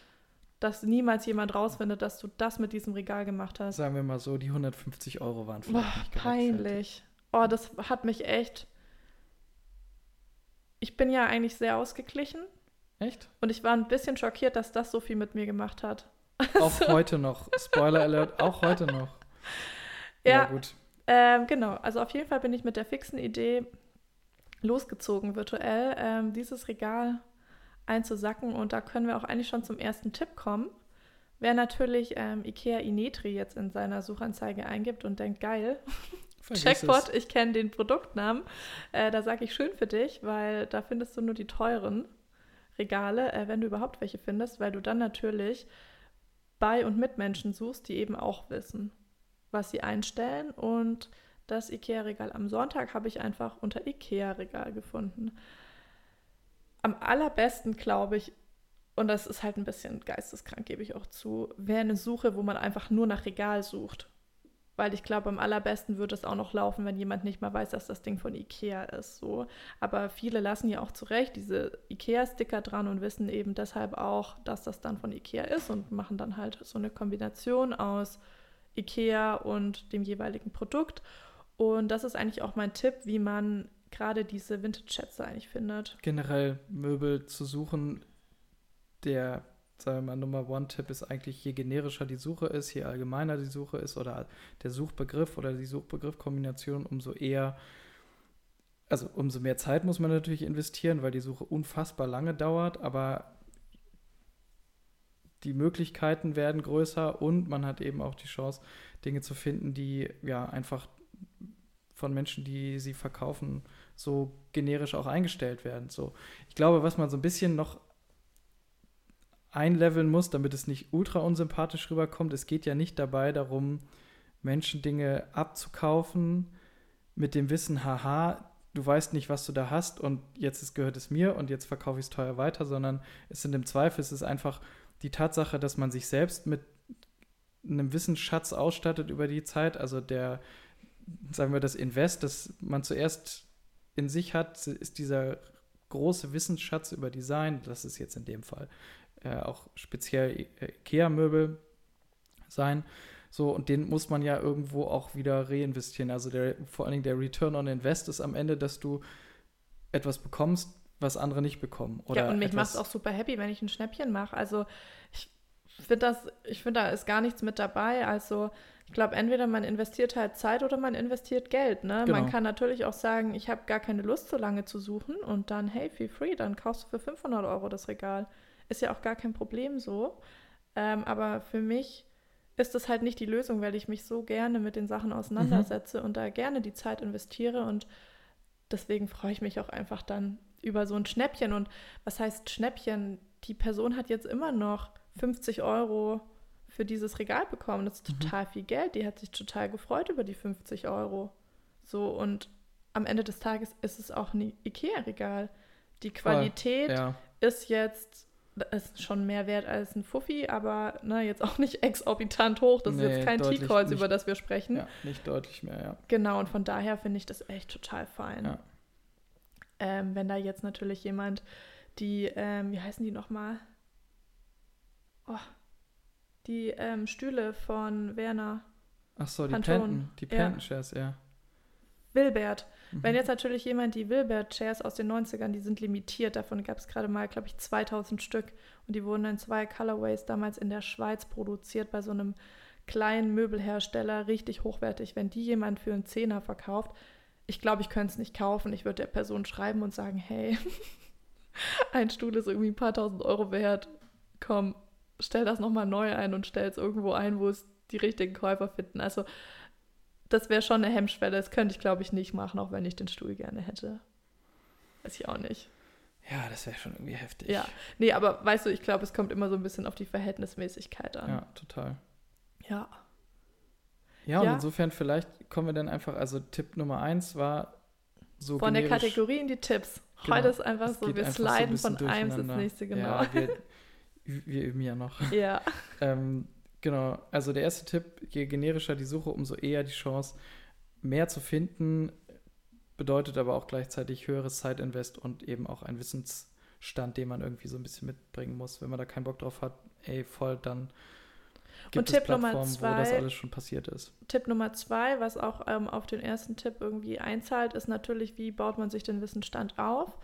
Speaker 1: dass niemals jemand rausfindet, dass du das mit diesem Regal gemacht hast.
Speaker 2: Sagen wir mal so, die 150 Euro waren
Speaker 1: Boah,
Speaker 2: vielleicht nicht gerechtfertigt.
Speaker 1: peinlich. Oh, das hat mich echt. Ich bin ja eigentlich sehr ausgeglichen
Speaker 2: Echt?
Speaker 1: und ich war ein bisschen schockiert, dass das so viel mit mir gemacht hat.
Speaker 2: Auch heute noch. Spoiler Alert, auch heute noch.
Speaker 1: Ja,
Speaker 2: gut.
Speaker 1: Ähm, genau, also auf jeden Fall bin ich mit der fixen Idee losgezogen virtuell, ähm, dieses Regal einzusacken und da können wir auch eigentlich schon zum ersten Tipp kommen. Wer natürlich ähm, Ikea Inetri jetzt in seiner Suchanzeige eingibt und denkt, geil,
Speaker 2: Vergiss
Speaker 1: Checkpot,
Speaker 2: es.
Speaker 1: ich kenne den Produktnamen, äh, da sage ich schön für dich, weil da findest du nur die teuren Regale, äh, wenn du überhaupt welche findest, weil du dann natürlich bei und mit Menschen suchst, die eben auch wissen, was sie einstellen. Und das IKEA-Regal am Sonntag habe ich einfach unter IKEA-Regal gefunden. Am allerbesten, glaube ich, und das ist halt ein bisschen geisteskrank, gebe ich auch zu, wäre eine Suche, wo man einfach nur nach Regal sucht. Weil ich glaube, am allerbesten würde es auch noch laufen, wenn jemand nicht mal weiß, dass das Ding von Ikea ist. So. Aber viele lassen ja auch zurecht diese Ikea-Sticker dran und wissen eben deshalb auch, dass das dann von Ikea ist und machen dann halt so eine Kombination aus Ikea und dem jeweiligen Produkt. Und das ist eigentlich auch mein Tipp, wie man gerade diese Vintage-Schätze eigentlich findet.
Speaker 2: Generell Möbel zu suchen, der, sagen wir mal, Nummer One-Tipp ist eigentlich, je generischer die Suche ist, je allgemeiner die Suche ist oder der Suchbegriff oder die Suchbegriffkombination, umso eher, also umso mehr Zeit muss man natürlich investieren, weil die Suche unfassbar lange dauert, aber die Möglichkeiten werden größer und man hat eben auch die Chance, Dinge zu finden, die ja einfach von Menschen, die sie verkaufen, so generisch auch eingestellt werden. So, ich glaube, was man so ein bisschen noch einleveln muss, damit es nicht ultra unsympathisch rüberkommt, es geht ja nicht dabei darum, Menschen Dinge abzukaufen mit dem Wissen, haha, du weißt nicht, was du da hast und jetzt gehört es mir und jetzt verkaufe ich es teuer weiter, sondern es sind im Zweifel, es ist einfach die Tatsache, dass man sich selbst mit einem Wissensschatz ausstattet über die Zeit. Also der, sagen wir, das Invest, das man zuerst in sich hat, ist dieser große Wissensschatz über Design. Das ist jetzt in dem Fall äh, auch speziell IKEA-Möbel sein. So, und den muss man ja irgendwo auch wieder reinvestieren. Also der, vor allen Dingen der Return on Invest ist am Ende, dass du etwas bekommst, was andere nicht bekommen. Oder
Speaker 1: ja, und mich macht es auch super happy, wenn ich ein Schnäppchen mache. Also ich finde das, ich finde, da ist gar nichts mit dabei. Also ich glaube, entweder man investiert halt Zeit oder man investiert Geld. Ne? Genau. Man kann natürlich auch sagen, ich habe gar keine Lust, so lange zu suchen und dann, hey, feel free, dann kaufst du für 500 Euro das Regal. Ist ja auch gar kein Problem so. Ähm, aber für mich ist das halt nicht die Lösung, weil ich mich so gerne mit den Sachen auseinandersetze mhm. und da gerne die Zeit investiere und deswegen freue ich mich auch einfach dann über so ein Schnäppchen. Und was heißt Schnäppchen? Die Person hat jetzt immer noch 50 Euro für dieses Regal bekommen. Das ist mhm. total viel Geld. Die hat sich total gefreut über die 50 Euro. So, und am Ende des Tages ist es auch ein IKEA-Regal. Die Qualität ja. ist jetzt ist schon mehr wert als ein Fuffi, aber ne, jetzt auch nicht exorbitant hoch. Das nee, ist jetzt kein T-Calls, über das wir sprechen.
Speaker 2: Ja, nicht deutlich mehr, ja.
Speaker 1: Genau, und von daher finde ich das echt total fein. Ja. Ähm, wenn da jetzt natürlich jemand die, ähm, wie heißen die nochmal? Oh, die ähm, Stühle von Werner.
Speaker 2: Ach so, die Panton, die Panton-Chairs, ja.
Speaker 1: Wilbert. Mhm. Wenn jetzt natürlich jemand die Wilbert-Chairs aus den 90ern, die sind limitiert, davon gab es gerade mal, glaube ich, 2000 Stück und die wurden in zwei Colorways damals in der Schweiz produziert bei so einem kleinen Möbelhersteller, richtig hochwertig. Wenn die jemand für einen Zehner verkauft, ich glaube, ich könnte es nicht kaufen. Ich würde der Person schreiben und sagen, hey, ein Stuhl ist irgendwie ein paar tausend Euro wert. Komm, stell das nochmal neu ein und stell es irgendwo ein, wo es die richtigen Käufer finden. Also das wäre schon eine Hemmschwelle. Das könnte ich, glaube ich, nicht machen, auch wenn ich den Stuhl gerne hätte. Weiß ich auch nicht.
Speaker 2: Ja, das wäre schon irgendwie heftig.
Speaker 1: Ja, nee, aber weißt du, ich glaube, es kommt immer so ein bisschen auf die Verhältnismäßigkeit an.
Speaker 2: Ja, total.
Speaker 1: Ja.
Speaker 2: Ja, und ja. insofern vielleicht kommen wir dann einfach, also Tipp Nummer eins war so
Speaker 1: Von der Kategorie in die Tipps. Genau. Heute ist einfach so, wir sliden so von einem ins nächste, genau.
Speaker 2: Ja, wir, wir üben ja noch.
Speaker 1: Ja.
Speaker 2: ähm, Genau, also der erste Tipp, je generischer die Suche, umso eher die Chance, mehr zu finden, bedeutet aber auch gleichzeitig höheres Zeitinvest und eben auch ein Wissensstand, den man irgendwie so ein bisschen mitbringen muss. Wenn man da keinen Bock drauf hat, ey, voll, dann gibt und es Tipp Plattformen, zwei, wo das alles schon passiert ist.
Speaker 1: Tipp Nummer zwei, was auch ähm, auf den ersten Tipp irgendwie einzahlt, ist natürlich, wie baut man sich den Wissensstand auf?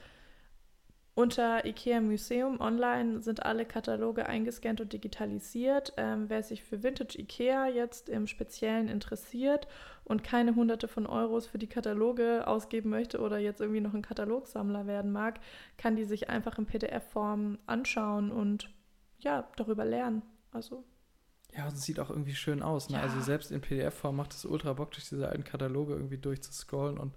Speaker 1: Unter IKEA Museum online sind alle Kataloge eingescannt und digitalisiert. Ähm, wer sich für Vintage IKEA jetzt im Speziellen interessiert und keine hunderte von Euros für die Kataloge ausgeben möchte oder jetzt irgendwie noch ein Katalogsammler werden mag, kann die sich einfach in PDF-Form anschauen und ja, darüber lernen. Also.
Speaker 2: Ja, es sieht auch irgendwie schön aus. Ne? Ja. Also selbst in PDF-Form macht es ultra Bock, durch diese alten Kataloge irgendwie durchzuscrollen und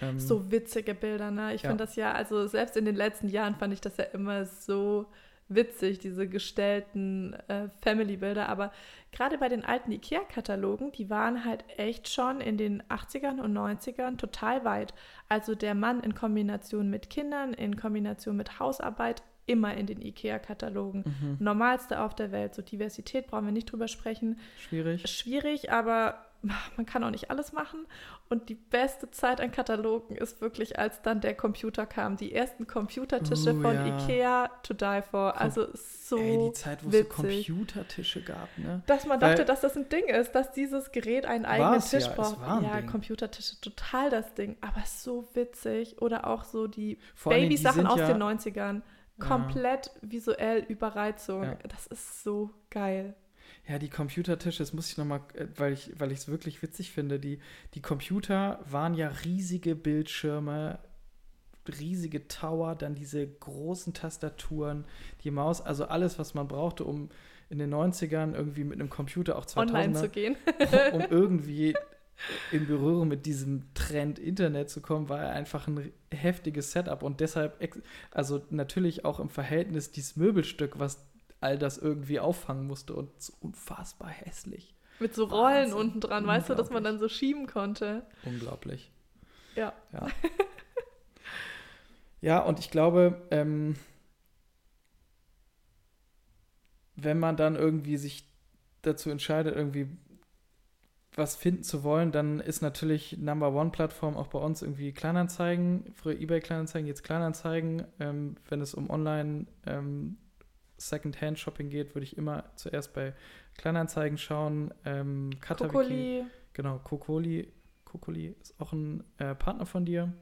Speaker 1: ähm, so witzige Bilder, ne? Ich ja. finde das ja, also selbst in den letzten Jahren fand ich das ja immer so witzig, diese gestellten äh, Family-Bilder. Aber gerade bei den alten IKEA-Katalogen, die waren halt echt schon in den 80ern und 90ern total weit. Also der Mann in Kombination mit Kindern, in Kombination mit Hausarbeit, immer in den IKEA-Katalogen. Mhm. Normalste auf der Welt. So Diversität brauchen wir nicht drüber sprechen.
Speaker 2: Schwierig.
Speaker 1: Schwierig, aber man kann auch nicht alles machen. Und die beste Zeit an Katalogen ist wirklich, als dann der Computer kam. Die ersten Computertische uh, von ja. Ikea to die for. Also so Ey, die Zeit, wo witzig. es so
Speaker 2: Computertische gab, ne?
Speaker 1: Dass man Weil, dachte, dass das ein Ding ist, dass dieses Gerät einen eigenen Tisch ja, braucht. ja, Ding. Computertische, total das Ding. Aber so witzig. Oder auch so die Babysachen aus ja, den 90ern. Komplett visuell Überreizung. Das ist so geil.
Speaker 2: Ja, die Computertische, das muss ich nochmal, äh, weil ich weil es wirklich witzig finde, die, die Computer waren ja riesige Bildschirme, riesige Tower, dann diese großen Tastaturen, die Maus, also alles, was man brauchte, um in den 90ern irgendwie mit einem Computer auch 2000
Speaker 1: Online zu gehen.
Speaker 2: um irgendwie in Berührung mit diesem Trend Internet zu kommen, war einfach ein heftiges Setup und deshalb, also natürlich auch im Verhältnis dieses Möbelstück, was all das irgendwie auffangen musste und so unfassbar hässlich.
Speaker 1: Mit so Rollen Wahnsinn. unten dran, weißt du, dass man dann so schieben konnte.
Speaker 2: Unglaublich.
Speaker 1: Ja.
Speaker 2: Ja, ja und ich glaube, ähm, wenn man dann irgendwie sich dazu entscheidet, irgendwie was finden zu wollen, dann ist natürlich Number One Plattform auch bei uns irgendwie Kleinanzeigen, früher eBay Kleinanzeigen, jetzt Kleinanzeigen. Ähm, wenn es um Online ähm, Secondhand Shopping geht, würde ich immer zuerst bei Kleinanzeigen schauen. Ähm,
Speaker 1: Kokoli.
Speaker 2: Genau, Kokoli. Kokoli ist auch ein äh, Partner von dir.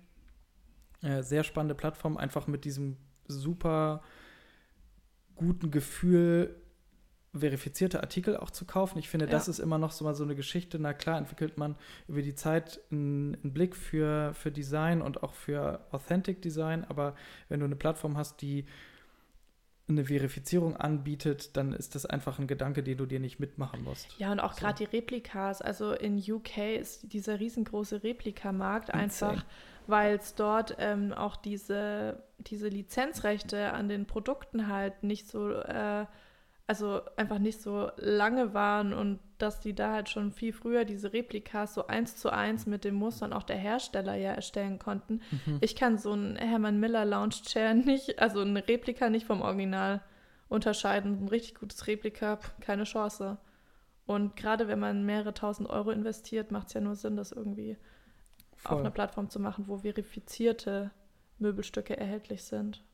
Speaker 2: Äh, sehr spannende Plattform, einfach mit diesem super guten Gefühl, verifizierte Artikel auch zu kaufen. Ich finde, ja. das ist immer noch so mal so eine Geschichte. Na klar, entwickelt man über die Zeit einen, einen, Blick für, für Design und auch für Authentic Design, aber wenn du eine Plattform hast, die eine Verifizierung anbietet, dann ist das einfach ein Gedanke, den du dir nicht mitmachen musst.
Speaker 1: Ja, und auch so. gerade die Replikas. Also in UK ist dieser riesengroße Replikamarkt einfach, weil es dort ähm, auch diese, diese Lizenzrechte an den Produkten halt nicht so äh, also einfach nicht so lange waren und dass die da halt schon viel früher diese Replikas so eins zu eins mit den Mustern auch der Hersteller ja erstellen konnten. Mhm. Ich kann so einen Hermann Miller Lounge Chair nicht, also eine Replika nicht vom Original unterscheiden. Ein richtig gutes Replika, keine Chance. Und gerade wenn man mehrere tausend Euro investiert, macht es ja nur Sinn, das irgendwie Voll. auf einer Plattform zu machen, wo verifizierte Möbelstücke erhältlich sind.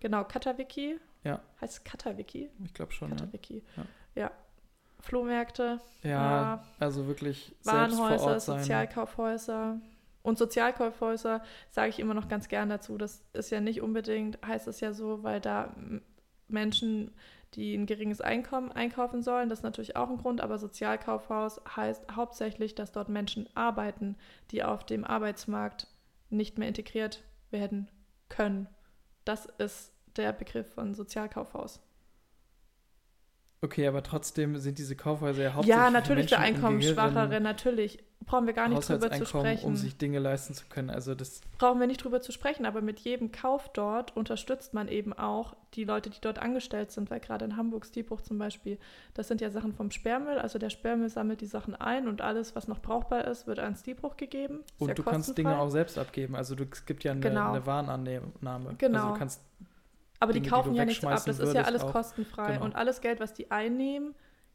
Speaker 1: Genau, Katawiki
Speaker 2: ja.
Speaker 1: Heißt es Katawiki?
Speaker 2: Ich glaube schon.
Speaker 1: Katawiki. Ja. ja. Flohmärkte.
Speaker 2: Ja, äh, also wirklich
Speaker 1: Warenhäuser, Sozialkaufhäuser. Und Sozialkaufhäuser sage ich immer noch ganz gern dazu. Das ist ja nicht unbedingt, heißt es ja so, weil da Menschen, die ein geringes Einkommen einkaufen sollen, das ist natürlich auch ein Grund, aber Sozialkaufhaus heißt hauptsächlich, dass dort Menschen arbeiten, die auf dem Arbeitsmarkt nicht mehr integriert werden können. Das ist der Begriff von Sozialkaufhaus.
Speaker 2: Okay, aber trotzdem sind diese Kaufhäuser ja hauptsächlich
Speaker 1: Ja, natürlich für Einkommensschwachere, natürlich. Brauchen wir gar nicht drüber zu sprechen.
Speaker 2: um sich Dinge leisten zu können. Also das
Speaker 1: Brauchen wir nicht drüber zu sprechen, aber mit jedem Kauf dort unterstützt man eben auch die Leute, die dort angestellt sind, weil gerade in Hamburg Stiebruch zum Beispiel, das sind ja Sachen vom Sperrmüll, also der Sperrmüll sammelt die Sachen ein und alles, was noch brauchbar ist, wird an Stiebruch gegeben.
Speaker 2: Ist und ja du kannst Dinge auch selbst abgeben, also du, es gibt ja eine, genau. eine Warenannahme.
Speaker 1: Genau.
Speaker 2: Also du kannst
Speaker 1: aber die kaufen ja nichts ab, das ist ja alles auch. kostenfrei. Genau. Und alles Geld, was die einnehmen,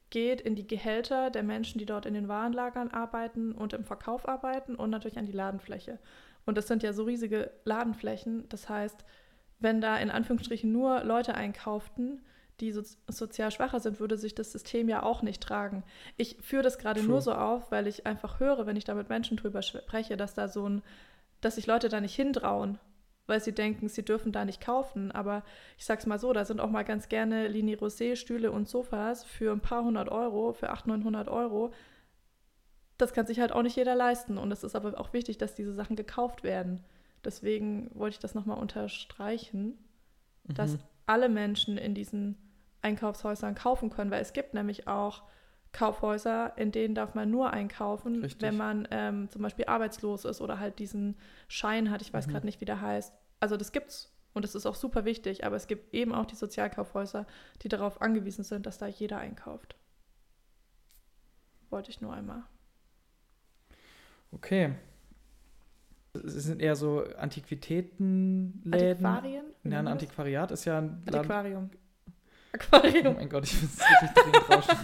Speaker 1: geht in die Gehälter der Menschen, die dort in den Warenlagern arbeiten und im Verkauf arbeiten und natürlich an die Ladenfläche. Und das sind ja so riesige Ladenflächen. Das heißt, wenn da in Anführungsstrichen nur Leute einkauften, die so, sozial schwacher sind, würde sich das System ja auch nicht tragen. Ich führe das gerade nur so auf, weil ich einfach höre, wenn ich da mit Menschen drüber spreche, dass da so ein, dass sich Leute da nicht hintrauen weil sie denken, sie dürfen da nicht kaufen. Aber ich sag's mal so, da sind auch mal ganz gerne Linie Rosé, Stühle und Sofas für ein paar hundert Euro, für 800, 900 Euro. Das kann sich halt auch nicht jeder leisten. Und es ist aber auch wichtig, dass diese Sachen gekauft werden. Deswegen wollte ich das nochmal unterstreichen, mhm. dass alle Menschen in diesen Einkaufshäusern kaufen können, weil es gibt nämlich auch Kaufhäuser, in denen darf man nur einkaufen, Richtig. wenn man ähm, zum Beispiel arbeitslos ist oder halt diesen Schein hat. Ich weiß mhm. gerade nicht, wie der heißt. Also das gibt's und das ist auch super wichtig, aber es gibt eben auch die Sozialkaufhäuser, die darauf angewiesen sind, dass da jeder einkauft. Wollte ich nur einmal.
Speaker 2: Okay. Es sind eher so Antiquitätenläden.
Speaker 1: Antiquarien?
Speaker 2: Ja, ein Antiquariat ist ja ein
Speaker 1: Antiquarium.
Speaker 2: Aquarium. Oh mein Gott, ich muss richtig dringend rauschen.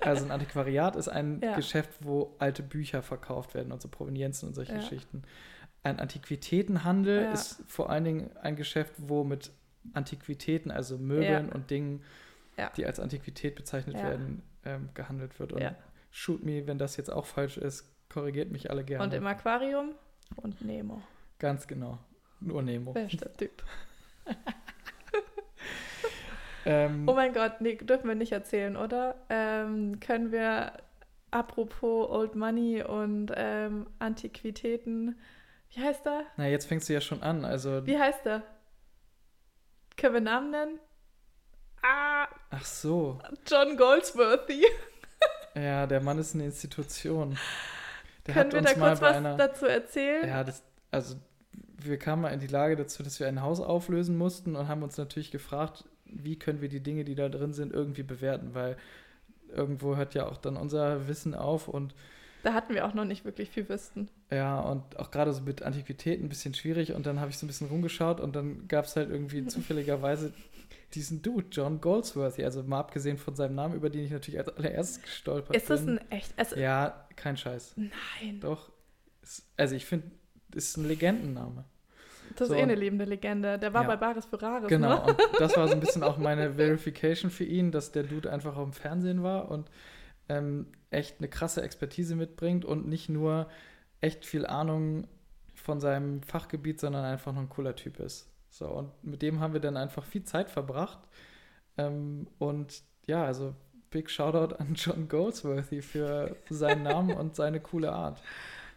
Speaker 2: Also ein Antiquariat ist ein ja. Geschäft, wo alte Bücher verkauft werden und so Provenienzen und solche ja. Geschichten. Ein Antiquitätenhandel ja. ist vor allen Dingen ein Geschäft, wo mit Antiquitäten, also Möbeln und Dingen, die als Antiquität bezeichnet werden, ähm, gehandelt wird. Und shoot me, wenn das jetzt auch falsch ist, korrigiert mich alle gerne.
Speaker 1: Und im Aquarium und Nemo.
Speaker 2: Ganz genau. Nur Nemo.
Speaker 1: Bester Typ. Ähm, oh mein Gott, nee, dürfen wir nicht erzählen, oder? Ähm, können wir, apropos Old Money und ähm, Antiquitäten, wie heißt der?
Speaker 2: Na, jetzt fängst du ja schon an, also.
Speaker 1: Wie heißt der? Können wir Namen nennen? Ah!
Speaker 2: Ach so.
Speaker 1: John Goldsworthy.
Speaker 2: ja, der Mann ist eine Institution.
Speaker 1: Der Können wir da kurz was einer, dazu erzählen?
Speaker 2: Ja, das, also wir kamen mal in die Lage dazu, dass wir ein Haus auflösen mussten und haben uns natürlich gefragt, wie können wir die Dinge, die da drin sind, irgendwie bewerten, weil irgendwo hört ja auch dann unser Wissen auf und
Speaker 1: da hatten wir auch noch nicht wirklich viel Wissen.
Speaker 2: Ja, und auch gerade so mit Antiquitäten ein bisschen schwierig und dann habe ich so ein bisschen rumgeschaut und dann gab es halt irgendwie zufälligerweise diesen Dude, John Goldsworthy, also mal abgesehen von seinem Namen, über den ich natürlich als allererstes gestolpert
Speaker 1: Ist das
Speaker 2: bin.
Speaker 1: ein echt. Also,
Speaker 2: ja, kein Scheiß.
Speaker 1: Nein.
Speaker 2: Doch. Ist, also ich finde, ist ein Legendenname.
Speaker 1: Das
Speaker 2: So.
Speaker 1: ist eh eine lebende Legende. Der war
Speaker 2: Ja.
Speaker 1: bei Baris Ferraris,
Speaker 2: Genau,
Speaker 1: ne?
Speaker 2: und das war so ein bisschen auch meine Verification für ihn, dass der Dude einfach auf dem Fernsehen war und ähm, echt eine krasse Expertise mitbringt und nicht nur echt viel Ahnung von seinem Fachgebiet, sondern einfach nur ein cooler Typ ist. So, und mit dem haben wir dann einfach viel Zeit verbracht. Ähm, und ja, also Big Shoutout an John Goldsworthy für seinen Namen und seine coole Art.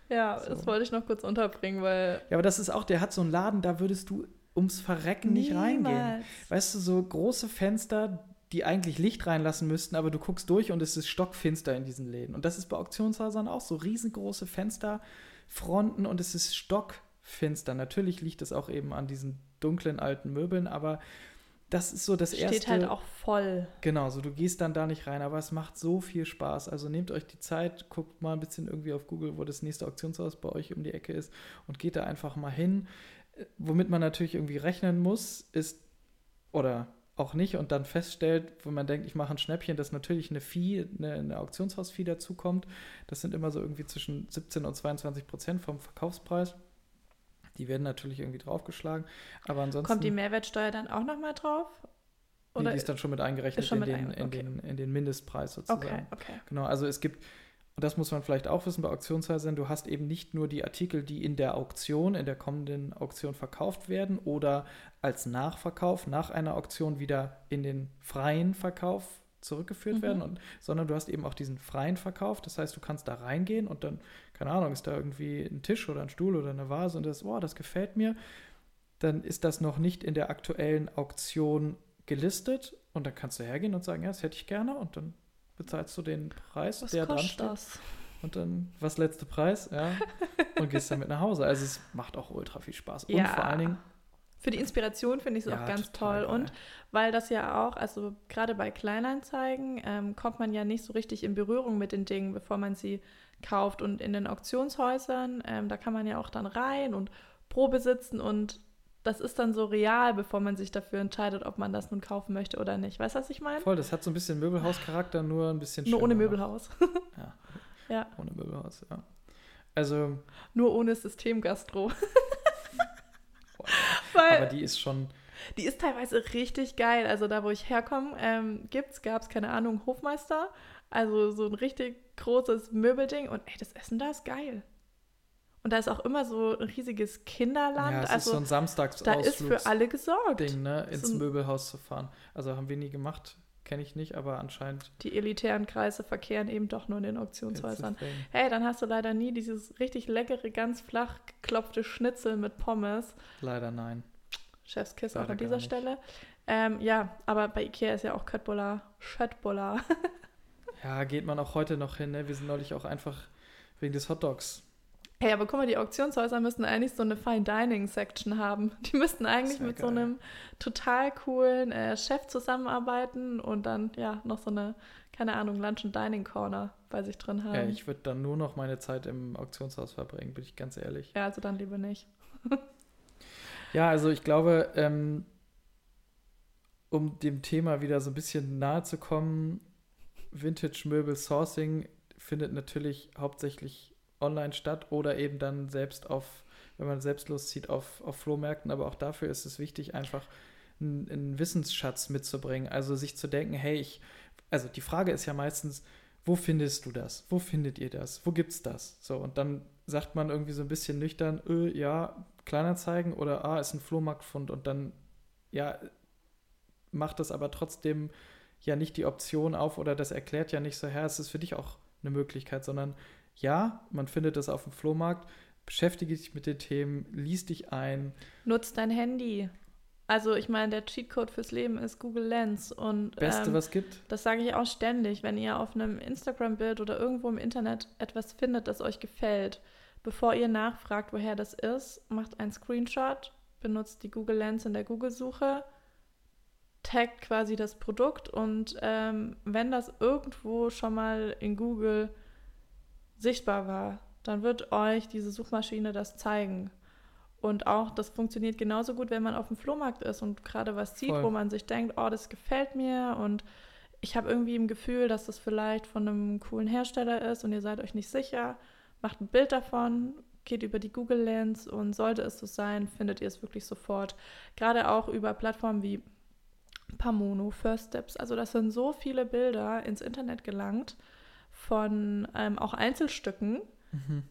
Speaker 1: Ja,
Speaker 2: So.
Speaker 1: das wollte ich noch kurz unterbringen, weil.
Speaker 2: Ja, aber das ist auch, der hat so einen Laden, da würdest du ums Verrecken nicht reingehen.
Speaker 1: Niemals.
Speaker 2: Weißt du, so große Fenster, die eigentlich Licht reinlassen müssten, aber du guckst durch und es ist stockfinster in diesen Läden. Und das ist bei Auktionshäusern auch so. Riesengroße Fensterfronten und es ist stockfinster. Natürlich liegt es auch eben an diesen dunklen alten Möbeln, aber das ist so das
Speaker 1: Steht
Speaker 2: erste.
Speaker 1: halt auch voll.
Speaker 2: Genau, so du gehst dann da nicht rein, aber es macht so viel Spaß. Also nehmt euch die Zeit, guckt mal ein bisschen irgendwie auf Google, wo das nächste Auktionshaus bei euch um die Ecke ist und geht da einfach mal hin. Äh, Womit man natürlich irgendwie rechnen muss, ist oder auch nicht und dann feststellt, wo man denkt, ich mache ein Schnäppchen, dass natürlich eine Fee, eine, eine Auktionshaus-Fee dazukommt. Das sind immer so irgendwie zwischen 17 und 22 Prozent vom Verkaufspreis. Die werden natürlich irgendwie draufgeschlagen. Aber ansonsten.
Speaker 1: Kommt die Mehrwertsteuer dann auch nochmal drauf?
Speaker 2: Nee,
Speaker 1: Oder
Speaker 2: die ist dann schon mit eingerechnet
Speaker 1: schon
Speaker 2: in,
Speaker 1: mit
Speaker 2: den,
Speaker 1: ein-
Speaker 2: in,
Speaker 1: okay.
Speaker 2: den, in den Mindestpreis sozusagen.
Speaker 1: okay, okay.
Speaker 2: Genau, also es gibt, und das muss man vielleicht auch wissen bei Auktionshäusern, du hast eben nicht nur die Artikel, die in der Auktion, in der kommenden Auktion verkauft werden oder als Nachverkauf nach einer Auktion wieder in den freien Verkauf zurückgeführt
Speaker 1: Mhm.
Speaker 2: werden, und, sondern du hast eben auch diesen freien Verkauf. Das heißt, du kannst da reingehen und dann, keine Ahnung, ist da irgendwie ein Tisch oder ein Stuhl oder eine Vase und das, oh, das gefällt mir. Dann ist das noch nicht in der aktuellen Auktion gelistet und dann kannst du hergehen und sagen, ja, das hätte ich gerne und dann bezahlst du den Preis,
Speaker 1: Was
Speaker 2: der steht.
Speaker 1: das?
Speaker 2: Und dann, was letzte Preis, ja, und gehst damit nach Hause. Also es macht auch ultra viel Spaß. Und
Speaker 1: Ja.
Speaker 2: vor allen Dingen,
Speaker 1: Für die Inspiration finde ich es
Speaker 2: ja,
Speaker 1: auch ganz toll. Und
Speaker 2: geil.
Speaker 1: weil das ja auch, also gerade bei Kleinanzeigen, ähm, kommt man ja nicht so richtig in Berührung mit den Dingen, bevor man sie kauft. Und in den Auktionshäusern, ähm, da kann man ja auch dann rein und Probe sitzen und das ist dann so real, bevor man sich dafür entscheidet, ob man das nun kaufen möchte oder nicht. Weißt du, was ich meine?
Speaker 2: voll, das hat so ein bisschen Möbelhauscharakter, nur ein bisschen
Speaker 1: Nur ohne. Möbelhaus.
Speaker 2: Ja,
Speaker 1: ja,
Speaker 2: ohne Möbelhaus, ja. Also,
Speaker 1: nur ohne Systemgastro. Weil
Speaker 2: aber die ist schon,
Speaker 1: Die ist teilweise richtig geil. Also da, wo ich herkomme, ähm, gibt's, gab's, keine Ahnung, Hofmeister. Also so ein richtig großes Möbelding. Und ey, das Essen da ist geil. Und da ist auch immer so ein riesiges Kinderland.
Speaker 2: ja, es
Speaker 1: also
Speaker 2: ist so ein Samstags
Speaker 1: da ist für alle gesorgt.
Speaker 2: Ding, ne,
Speaker 1: So
Speaker 2: ins
Speaker 1: ein-
Speaker 2: Möbelhaus zu fahren. Also haben wir nie gemacht, kenne ich nicht, aber anscheinend
Speaker 1: Die elitären Kreise verkehren eben doch nur in den Auktionshäusern. Hey, dann hast du leider nie dieses richtig leckere, ganz flach geklopfte Schnitzel mit Pommes.
Speaker 2: Leider nein.
Speaker 1: Chefskiss auch an dieser. Stelle. Ähm, ja, aber bei Ikea ist ja auch Köttbullar. Schöttbullar.
Speaker 2: Ja, geht man auch heute noch hin, ne? Wir sind neulich auch einfach wegen des Hotdogs.
Speaker 1: Hey, aber guck mal, die Auktionshäuser müssten eigentlich so eine Fine Dining Section haben. Die müssten eigentlich mit so
Speaker 2: geil.
Speaker 1: einem total coolen äh, Chef zusammenarbeiten und dann ja noch so eine, keine Ahnung, Lunch and Dining Corner bei sich drin haben.
Speaker 2: Ja, ich würde dann nur noch meine Zeit im Auktionshaus verbringen, bin ich ganz ehrlich.
Speaker 1: Ja, also dann lieber nicht.
Speaker 2: Ja, also ich glaube, ähm, um dem Thema wieder so ein bisschen nahe zu kommen, Vintage-Möbel Sourcing findet natürlich hauptsächlich online statt oder eben dann selbst auf, wenn man selbst loszieht, auf, auf Flohmärkten. Aber auch dafür ist es wichtig, einfach einen, einen Wissensschatz mitzubringen. Also sich zu denken, hey, ich, also die Frage ist ja meistens, wo findest du das? Wo findet ihr das? Wo gibt's das? So, und dann sagt man irgendwie so ein bisschen nüchtern, äh, ja, Kleinanzeigen oder ah, ist ein Flohmarktfund und dann, ja, macht das aber trotzdem ja nicht die Option auf oder das erklärt ja nicht so, Herr, es ist für dich auch eine Möglichkeit, sondern ja, man findet das auf dem Flohmarkt, beschäftige dich mit den Themen, lies dich ein.
Speaker 1: Nutzt dein Handy. Also ich meine, der Cheatcode fürs Leben ist Google Lens und
Speaker 2: Beste,
Speaker 1: ähm,
Speaker 2: was gibt.
Speaker 1: das sage ich auch ständig, wenn ihr auf einem Instagram-Bild oder irgendwo im Internet etwas findet, das euch gefällt, bevor ihr nachfragt, woher das ist, macht einen Screenshot, benutzt die Google Lens in der Google-Suche, taggt quasi das Produkt und ähm, wenn das irgendwo schon mal in Google sichtbar war, dann wird euch diese Suchmaschine das zeigen. Und auch, das funktioniert genauso gut, wenn man auf dem Flohmarkt ist und gerade was sieht,
Speaker 2: Voll.
Speaker 1: wo man sich denkt, oh, das gefällt mir und ich habe irgendwie im Gefühl, dass das vielleicht von einem coolen Hersteller ist und ihr seid euch nicht sicher. Macht ein Bild davon, geht über die Google Lens und sollte es so sein, findet ihr es wirklich sofort. Gerade auch über Plattformen wie Pamono, First Steps. Also das sind so viele Bilder ins Internet gelangt von ähm, auch Einzelstücken,
Speaker 2: Mhm.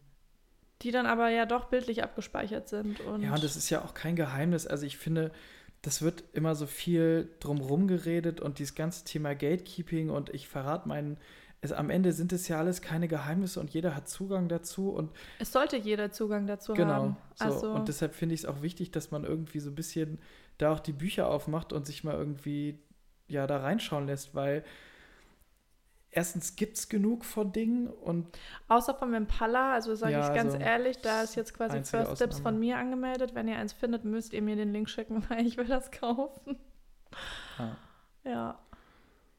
Speaker 1: die dann aber ja doch bildlich abgespeichert sind. Und
Speaker 2: Ja, und das ist ja auch kein Geheimnis. Also ich finde, das wird immer so viel drumrum geredet und dieses ganze Thema Gatekeeping und ich verrate meinen, es, am Ende sind es ja alles keine Geheimnisse und jeder hat Zugang dazu und
Speaker 1: es sollte jeder Zugang dazu
Speaker 2: genau.
Speaker 1: haben.
Speaker 2: So.
Speaker 1: Also,
Speaker 2: Und deshalb finde ich es auch wichtig, dass man irgendwie so ein bisschen da auch die Bücher aufmacht und sich mal irgendwie ja da reinschauen lässt, weil erstens gibt es genug von Dingen und
Speaker 1: außer vom Impala, also sage
Speaker 2: Ja,
Speaker 1: ich ganz
Speaker 2: also,
Speaker 1: ehrlich, da ist jetzt quasi First Steps
Speaker 2: Ausnahme.
Speaker 1: von mir angemeldet. Wenn ihr eins findet, müsst ihr mir den Link schicken, weil ich will das kaufen.
Speaker 2: ja.
Speaker 1: Ja.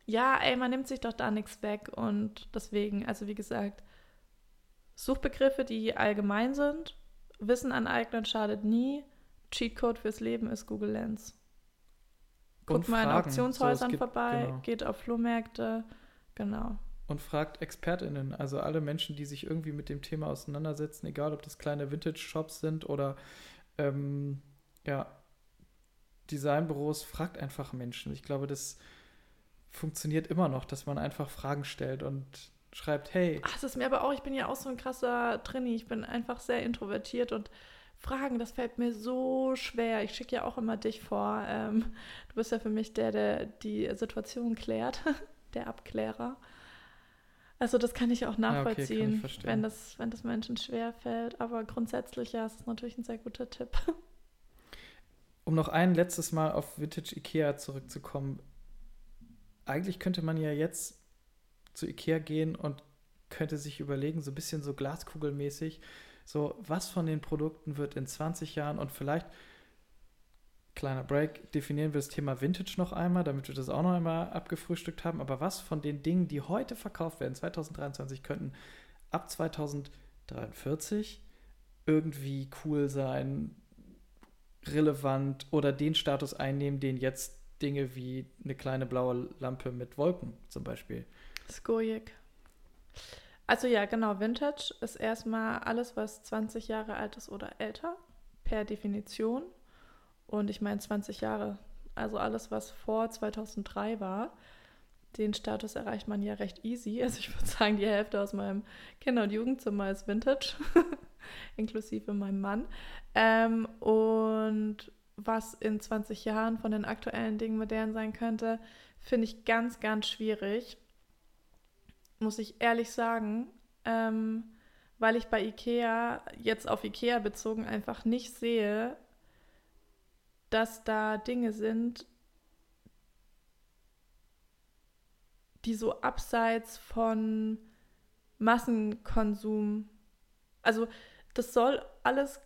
Speaker 1: Ja, ey, man nimmt sich doch da nichts weg und deswegen, also wie gesagt, Suchbegriffe, die allgemein sind, Wissen aneignen schadet nie. Cheatcode fürs Leben ist Google Lens. Guckt mal in. Auktionshäusern
Speaker 2: So, gibt-
Speaker 1: vorbei,
Speaker 2: genau.
Speaker 1: geht auf Flohmärkte, genau.
Speaker 2: und fragt ExpertInnen, also alle Menschen, die sich irgendwie mit dem Thema auseinandersetzen, egal ob das kleine Vintage-Shops sind oder ähm, ja, Designbüros, fragt einfach Menschen. Ich glaube, das funktioniert immer noch, dass man einfach Fragen stellt und schreibt, hey,
Speaker 1: Ach, das ist mir aber auch, ich bin ja auch so ein krasser Trini, ich bin einfach sehr introvertiert und Fragen, das fällt mir so schwer. Ich schicke ja auch immer dich vor. Ähm, du bist ja für mich der, der die Situation klärt, der Abklärer. Also das kann ich auch
Speaker 2: Ah, okay, kann ich
Speaker 1: nachvollziehen,
Speaker 2: verstehen.
Speaker 1: wenn, das, wenn das Menschen schwer fällt. Aber grundsätzlich, ja, es ist natürlich ein sehr guter Tipp.
Speaker 2: um noch ein letztes Mal auf Vintage Ikea zurückzukommen. Eigentlich könnte man ja jetzt zu Ikea gehen und könnte sich überlegen, so ein bisschen so glaskugelmäßig, so was von den Produkten wird in 20 Jahren und vielleicht, kleiner Break, definieren wir das Thema Vintage noch einmal, damit wir das auch noch einmal abgefrühstückt haben, aber was von den Dingen, die heute verkauft werden, 2023, könnten ab 2043 irgendwie cool sein, relevant oder den Status einnehmen, den jetzt Dinge wie eine kleine blaue Lampe mit Wolken zum Beispiel.
Speaker 1: Skojik. Also ja, genau, Vintage ist erstmal alles, was 20 Jahre alt ist oder älter, per Definition. Und ich meine 20 Jahre, also alles, was vor 2003 war, den Status erreicht man ja recht easy. Also ich würde sagen, die Hälfte aus meinem Kinder- und Jugendzimmer ist Vintage, inklusive meinem Mann. Ähm, und was in 20 Jahren von den aktuellen Dingen modern sein könnte, finde ich ganz, ganz schwierig muss ich ehrlich sagen, ähm, weil ich bei Ikea, jetzt auf Ikea bezogen, einfach nicht sehe, dass da Dinge sind, die so abseits von Massenkonsum, also das soll alles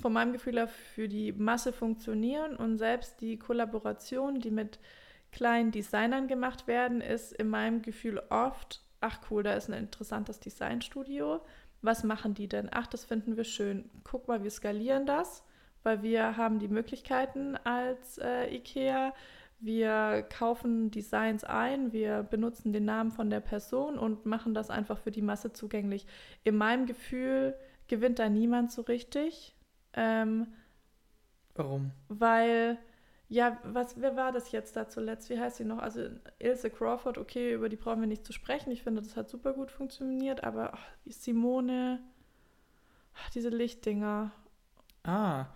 Speaker 1: von meinem Gefühl her für die Masse funktionieren und selbst die Kollaboration, die mit kleinen Designern gemacht werden, ist in meinem Gefühl oft, ach cool, da ist ein interessantes Designstudio. Was machen die denn? Ach, das finden wir schön. Guck mal, wir skalieren das, weil wir haben die Möglichkeiten als äh, IKEA. Wir kaufen Designs ein, wir benutzen den Namen von der Person und machen das einfach für die Masse zugänglich. In meinem Gefühl gewinnt da niemand so richtig, ähm,
Speaker 2: Warum?
Speaker 1: weil ja, was, wer war das jetzt da zuletzt? Wie heißt sie noch? Also Ilse Crawford, okay, über die brauchen wir nicht zu sprechen. Ich finde, das hat super gut funktioniert, aber ach, Simone, ach, diese Lichtdinger,
Speaker 2: Ah,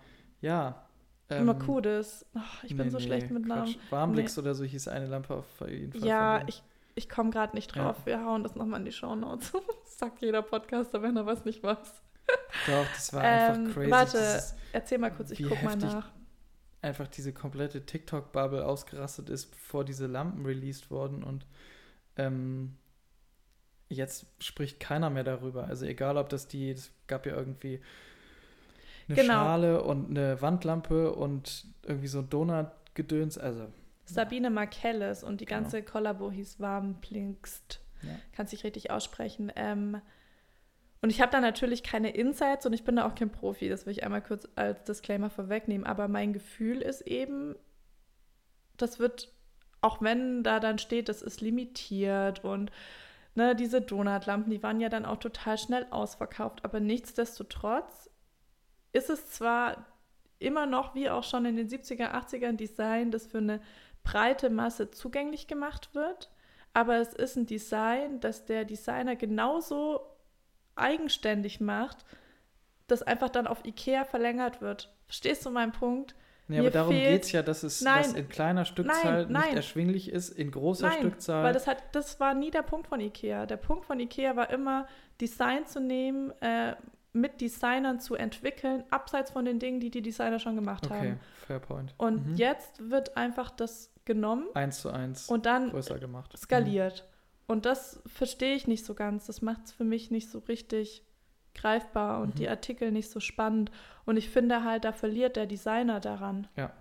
Speaker 2: ja. Ähm,
Speaker 1: immer Kudis. Ach, ich bin
Speaker 2: nee,
Speaker 1: so
Speaker 2: nee,
Speaker 1: schlecht mit Namen.
Speaker 2: Quatsch. Warmblix oder so hieß eine Lampe auf jeden Fall.
Speaker 1: Ja, ich, ich komme gerade nicht drauf.
Speaker 2: Ja.
Speaker 1: Wir hauen das nochmal in die Shownotes. Das sagt jeder Podcaster, wenn er was nicht weiß.
Speaker 2: Doch, das war
Speaker 1: Ähm,
Speaker 2: einfach crazy.
Speaker 1: warte.
Speaker 2: dieses-
Speaker 1: Erzähl mal kurz, ich guck mal nach.
Speaker 2: einfach diese komplette TikTok-Bubble ausgerastet ist, bevor diese Lampen released wurden und ähm, jetzt spricht keiner mehr darüber. Also egal, ob das die, es gab ja irgendwie eine
Speaker 1: Genau.
Speaker 2: Schale und eine Wandlampe und irgendwie so ein Donut-Gedöns, also
Speaker 1: Sabine Markelles und die
Speaker 2: Genau.
Speaker 1: ganze Kollabo hieß Warmplinkst.
Speaker 2: Ja.
Speaker 1: Kann sich richtig aussprechen. Ähm, Und ich habe da natürlich keine Insights und ich bin da auch kein Profi, das will ich einmal kurz als Disclaimer vorwegnehmen. Aber mein Gefühl ist eben, das wird, auch wenn da dann steht, das ist limitiert und ne, diese Donutlampen, die waren ja dann auch total schnell ausverkauft. Aber nichtsdestotrotz ist es zwar immer noch, wie auch schon in den 70er, 80ern, Design, das für eine breite Masse zugänglich gemacht wird. Aber es ist ein Design, das der Designer genauso eigenständig macht, das einfach dann auf Ikea verlängert wird. Verstehst du meinen Punkt?
Speaker 2: Nee, aber darum geht es ja, dass es nein, dass in kleiner Stückzahl nein, nicht erschwinglich ist, in großer nein, Stückzahl.
Speaker 1: Weil das, hat, das war nie der Punkt von Ikea. Der Punkt von Ikea war immer, Design zu nehmen, äh, mit Designern zu entwickeln, abseits von den Dingen, die die Designer schon gemacht okay, haben. Okay,
Speaker 2: fair point.
Speaker 1: Und mhm. jetzt wird einfach das genommen.
Speaker 2: Eins zu eins.
Speaker 1: Und dann
Speaker 2: größer gemacht.
Speaker 1: skaliert. Mhm. Und das verstehe ich nicht so ganz. Das macht es für mich nicht so richtig greifbar und mhm. die Artikel nicht so spannend. Und ich finde halt, da verliert der Designer daran.
Speaker 2: Ja.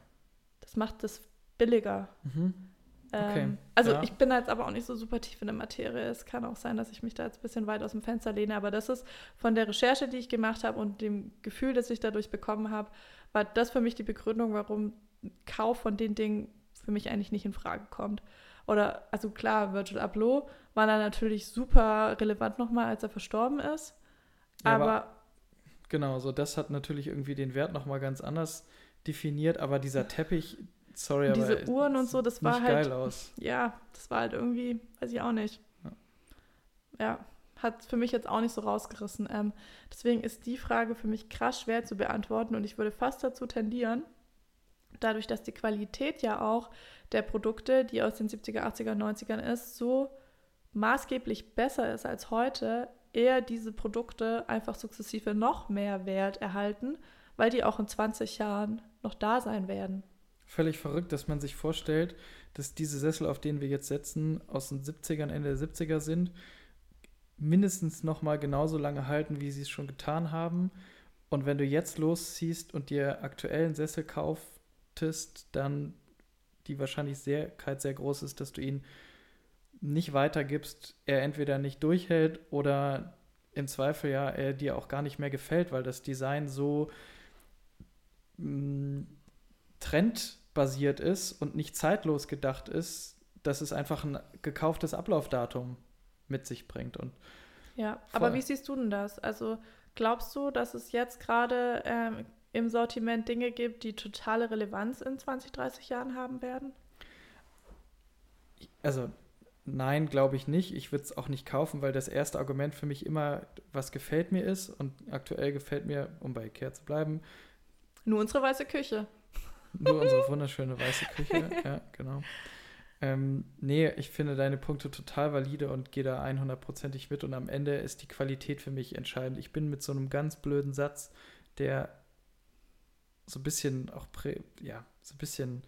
Speaker 1: Das macht es billiger.
Speaker 2: Mhm. Okay. Ähm,
Speaker 1: also ja. ich bin jetzt aber auch nicht so super tief in der Materie. Es kann auch sein, dass ich mich da jetzt ein bisschen weit aus dem Fenster lehne. Aber das ist von der Recherche, die ich gemacht habe und dem Gefühl, das ich dadurch bekommen habe, war das für mich die Begründung, warum Kauf von den Dingen für mich eigentlich nicht in Frage kommt. Oder, also klar, Virgil Abloh war da natürlich super relevant nochmal, als er verstorben ist. Ja, aber, aber,
Speaker 2: Genau, so das hat natürlich irgendwie den Wert nochmal ganz anders definiert, aber dieser Teppich, sorry,
Speaker 1: diese Uhren und so, das war halt.
Speaker 2: geil aus.
Speaker 1: Ja, das war halt irgendwie, weiß ich auch nicht. Ja, ja hat für mich jetzt auch nicht so rausgerissen. Ähm, deswegen ist die Frage für mich krass schwer zu beantworten und ich würde fast dazu tendieren, dadurch, dass die Qualität ja auch der Produkte, die aus den 70er, 80er, 90ern ist, so maßgeblich besser ist als heute, eher diese Produkte einfach sukzessive noch mehr Wert erhalten, weil die auch in 20 Jahren noch da sein werden.
Speaker 2: Völlig verrückt, dass man sich vorstellt, dass diese Sessel, auf denen wir jetzt setzen, aus den 70ern, Ende der 70er sind, mindestens noch mal genauso lange halten, wie sie es schon getan haben. Und wenn du jetzt losziehst und dir aktuellen Sessel kauftest, dann die Wahrscheinlichkeit sehr groß ist, dass du ihn nicht weitergibst, er entweder nicht durchhält oder im Zweifel ja er dir auch gar nicht mehr gefällt, weil das Design so mh, mm, trendbasiert ist und nicht zeitlos gedacht ist, dass es einfach ein gekauftes Ablaufdatum mit sich bringt. Und
Speaker 1: ja, aber wie siehst du denn das? Also glaubst du, dass es jetzt gerade ähm, im Sortiment Dinge gibt, die totale Relevanz in 20, 30 Jahren haben werden?
Speaker 2: Also nein, glaube ich nicht. Ich würde es auch nicht kaufen, weil das erste Argument für mich immer, was gefällt mir ist. Und aktuell gefällt mir, um bei Ikea zu bleiben,
Speaker 1: nur unsere weiße Küche.
Speaker 2: Nur unsere wunderschöne weiße Küche, ja, genau. Ähm, nee, ich finde deine Punkte total valide und gehe da 100%ig mit. Und am Ende ist die Qualität für mich entscheidend. Ich bin mit so einem ganz blöden Satz, der so ein bisschen auch, prä, ja, so ein bisschen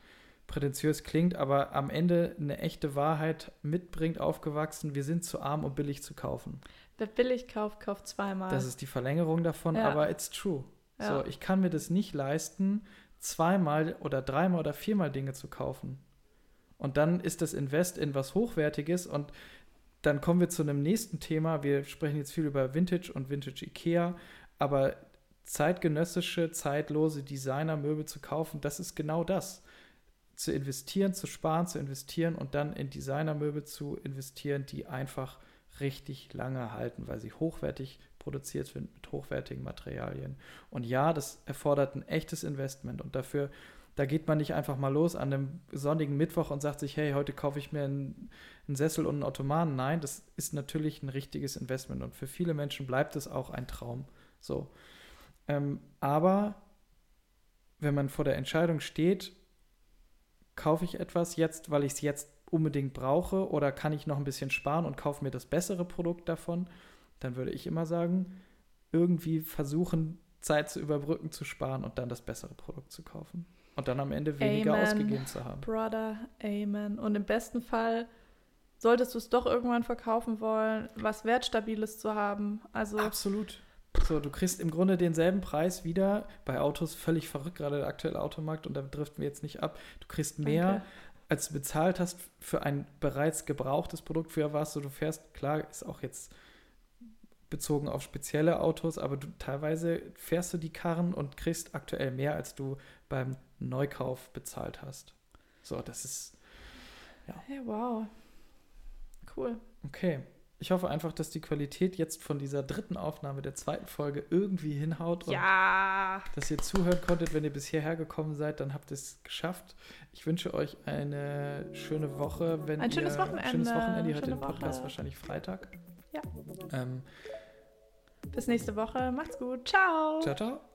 Speaker 2: prätentiös klingt, aber am Ende eine echte Wahrheit mitbringt, aufgewachsen. Wir sind zu arm, um billig zu kaufen.
Speaker 1: Wer billig kauft, kauft zweimal.
Speaker 2: Das ist die Verlängerung davon, ja. aber it's true. Ja. So, ich kann mir das nicht leisten, zweimal oder dreimal oder viermal Dinge zu kaufen. Und dann ist das Invest in was Hochwertiges und dann kommen wir zu einem nächsten Thema. Wir sprechen jetzt viel über Vintage und Vintage Ikea, aber zeitgenössische, zeitlose Designermöbel zu kaufen, das ist genau das. Zu investieren, zu sparen, zu investieren und dann in Designermöbel zu investieren, die einfach richtig lange halten, weil sie hochwertig produziert sind mit hochwertigen Materialien. Und ja, das erfordert ein echtes Investment und dafür, da geht man nicht einfach mal los an einem sonnigen Mittwoch und sagt sich, hey, heute kaufe ich mir einen, einen Sessel und einen Ottomanen. Nein, das ist natürlich ein richtiges Investment und für viele Menschen bleibt es auch ein Traum. So. Ähm, aber wenn man vor der Entscheidung steht, kaufe ich etwas jetzt, weil ich es jetzt unbedingt brauche oder kann ich noch ein bisschen sparen und kaufe mir das bessere Produkt davon, dann würde ich immer sagen, irgendwie versuchen, Zeit zu überbrücken, zu sparen und dann das bessere Produkt zu kaufen. Und dann am Ende weniger Amen, ausgegeben zu haben.
Speaker 1: Brother, Amen. Und im besten Fall solltest du es doch irgendwann verkaufen wollen, was Wertstabiles zu haben. Also
Speaker 2: Absolut. So, du kriegst im Grunde denselben Preis wieder. Bei Autos völlig verrückt, gerade der aktuelle Automarkt, und da driften wir jetzt nicht ab. Du kriegst mehr, Danke. als du bezahlt hast für ein bereits gebrauchtes Produkt. Für was du, du fährst, klar, ist auch jetzt bezogen auf spezielle Autos, aber du, teilweise fährst du die Karren und kriegst aktuell mehr, als du beim Neukauf bezahlt hast. So, das ist.
Speaker 1: Ja, wow. Cool.
Speaker 2: Okay. Ich hoffe einfach, dass die Qualität jetzt von dieser dritten Aufnahme der zweiten Folge irgendwie hinhaut.
Speaker 1: ja.
Speaker 2: dass ihr zuhören konntet. Wenn ihr bis hierher gekommen seid, dann habt ihr es geschafft. Ich wünsche euch eine schöne Woche. Wenn
Speaker 1: Ein
Speaker 2: ihr,
Speaker 1: schönes Wochenende.
Speaker 2: Schönes Wochenende. Ihr hört den Podcast
Speaker 1: Woche.
Speaker 2: wahrscheinlich Freitag.
Speaker 1: Ja.
Speaker 2: Ähm,
Speaker 1: Bis nächste Woche. Macht's gut. Ciao.
Speaker 2: ciao, ciao.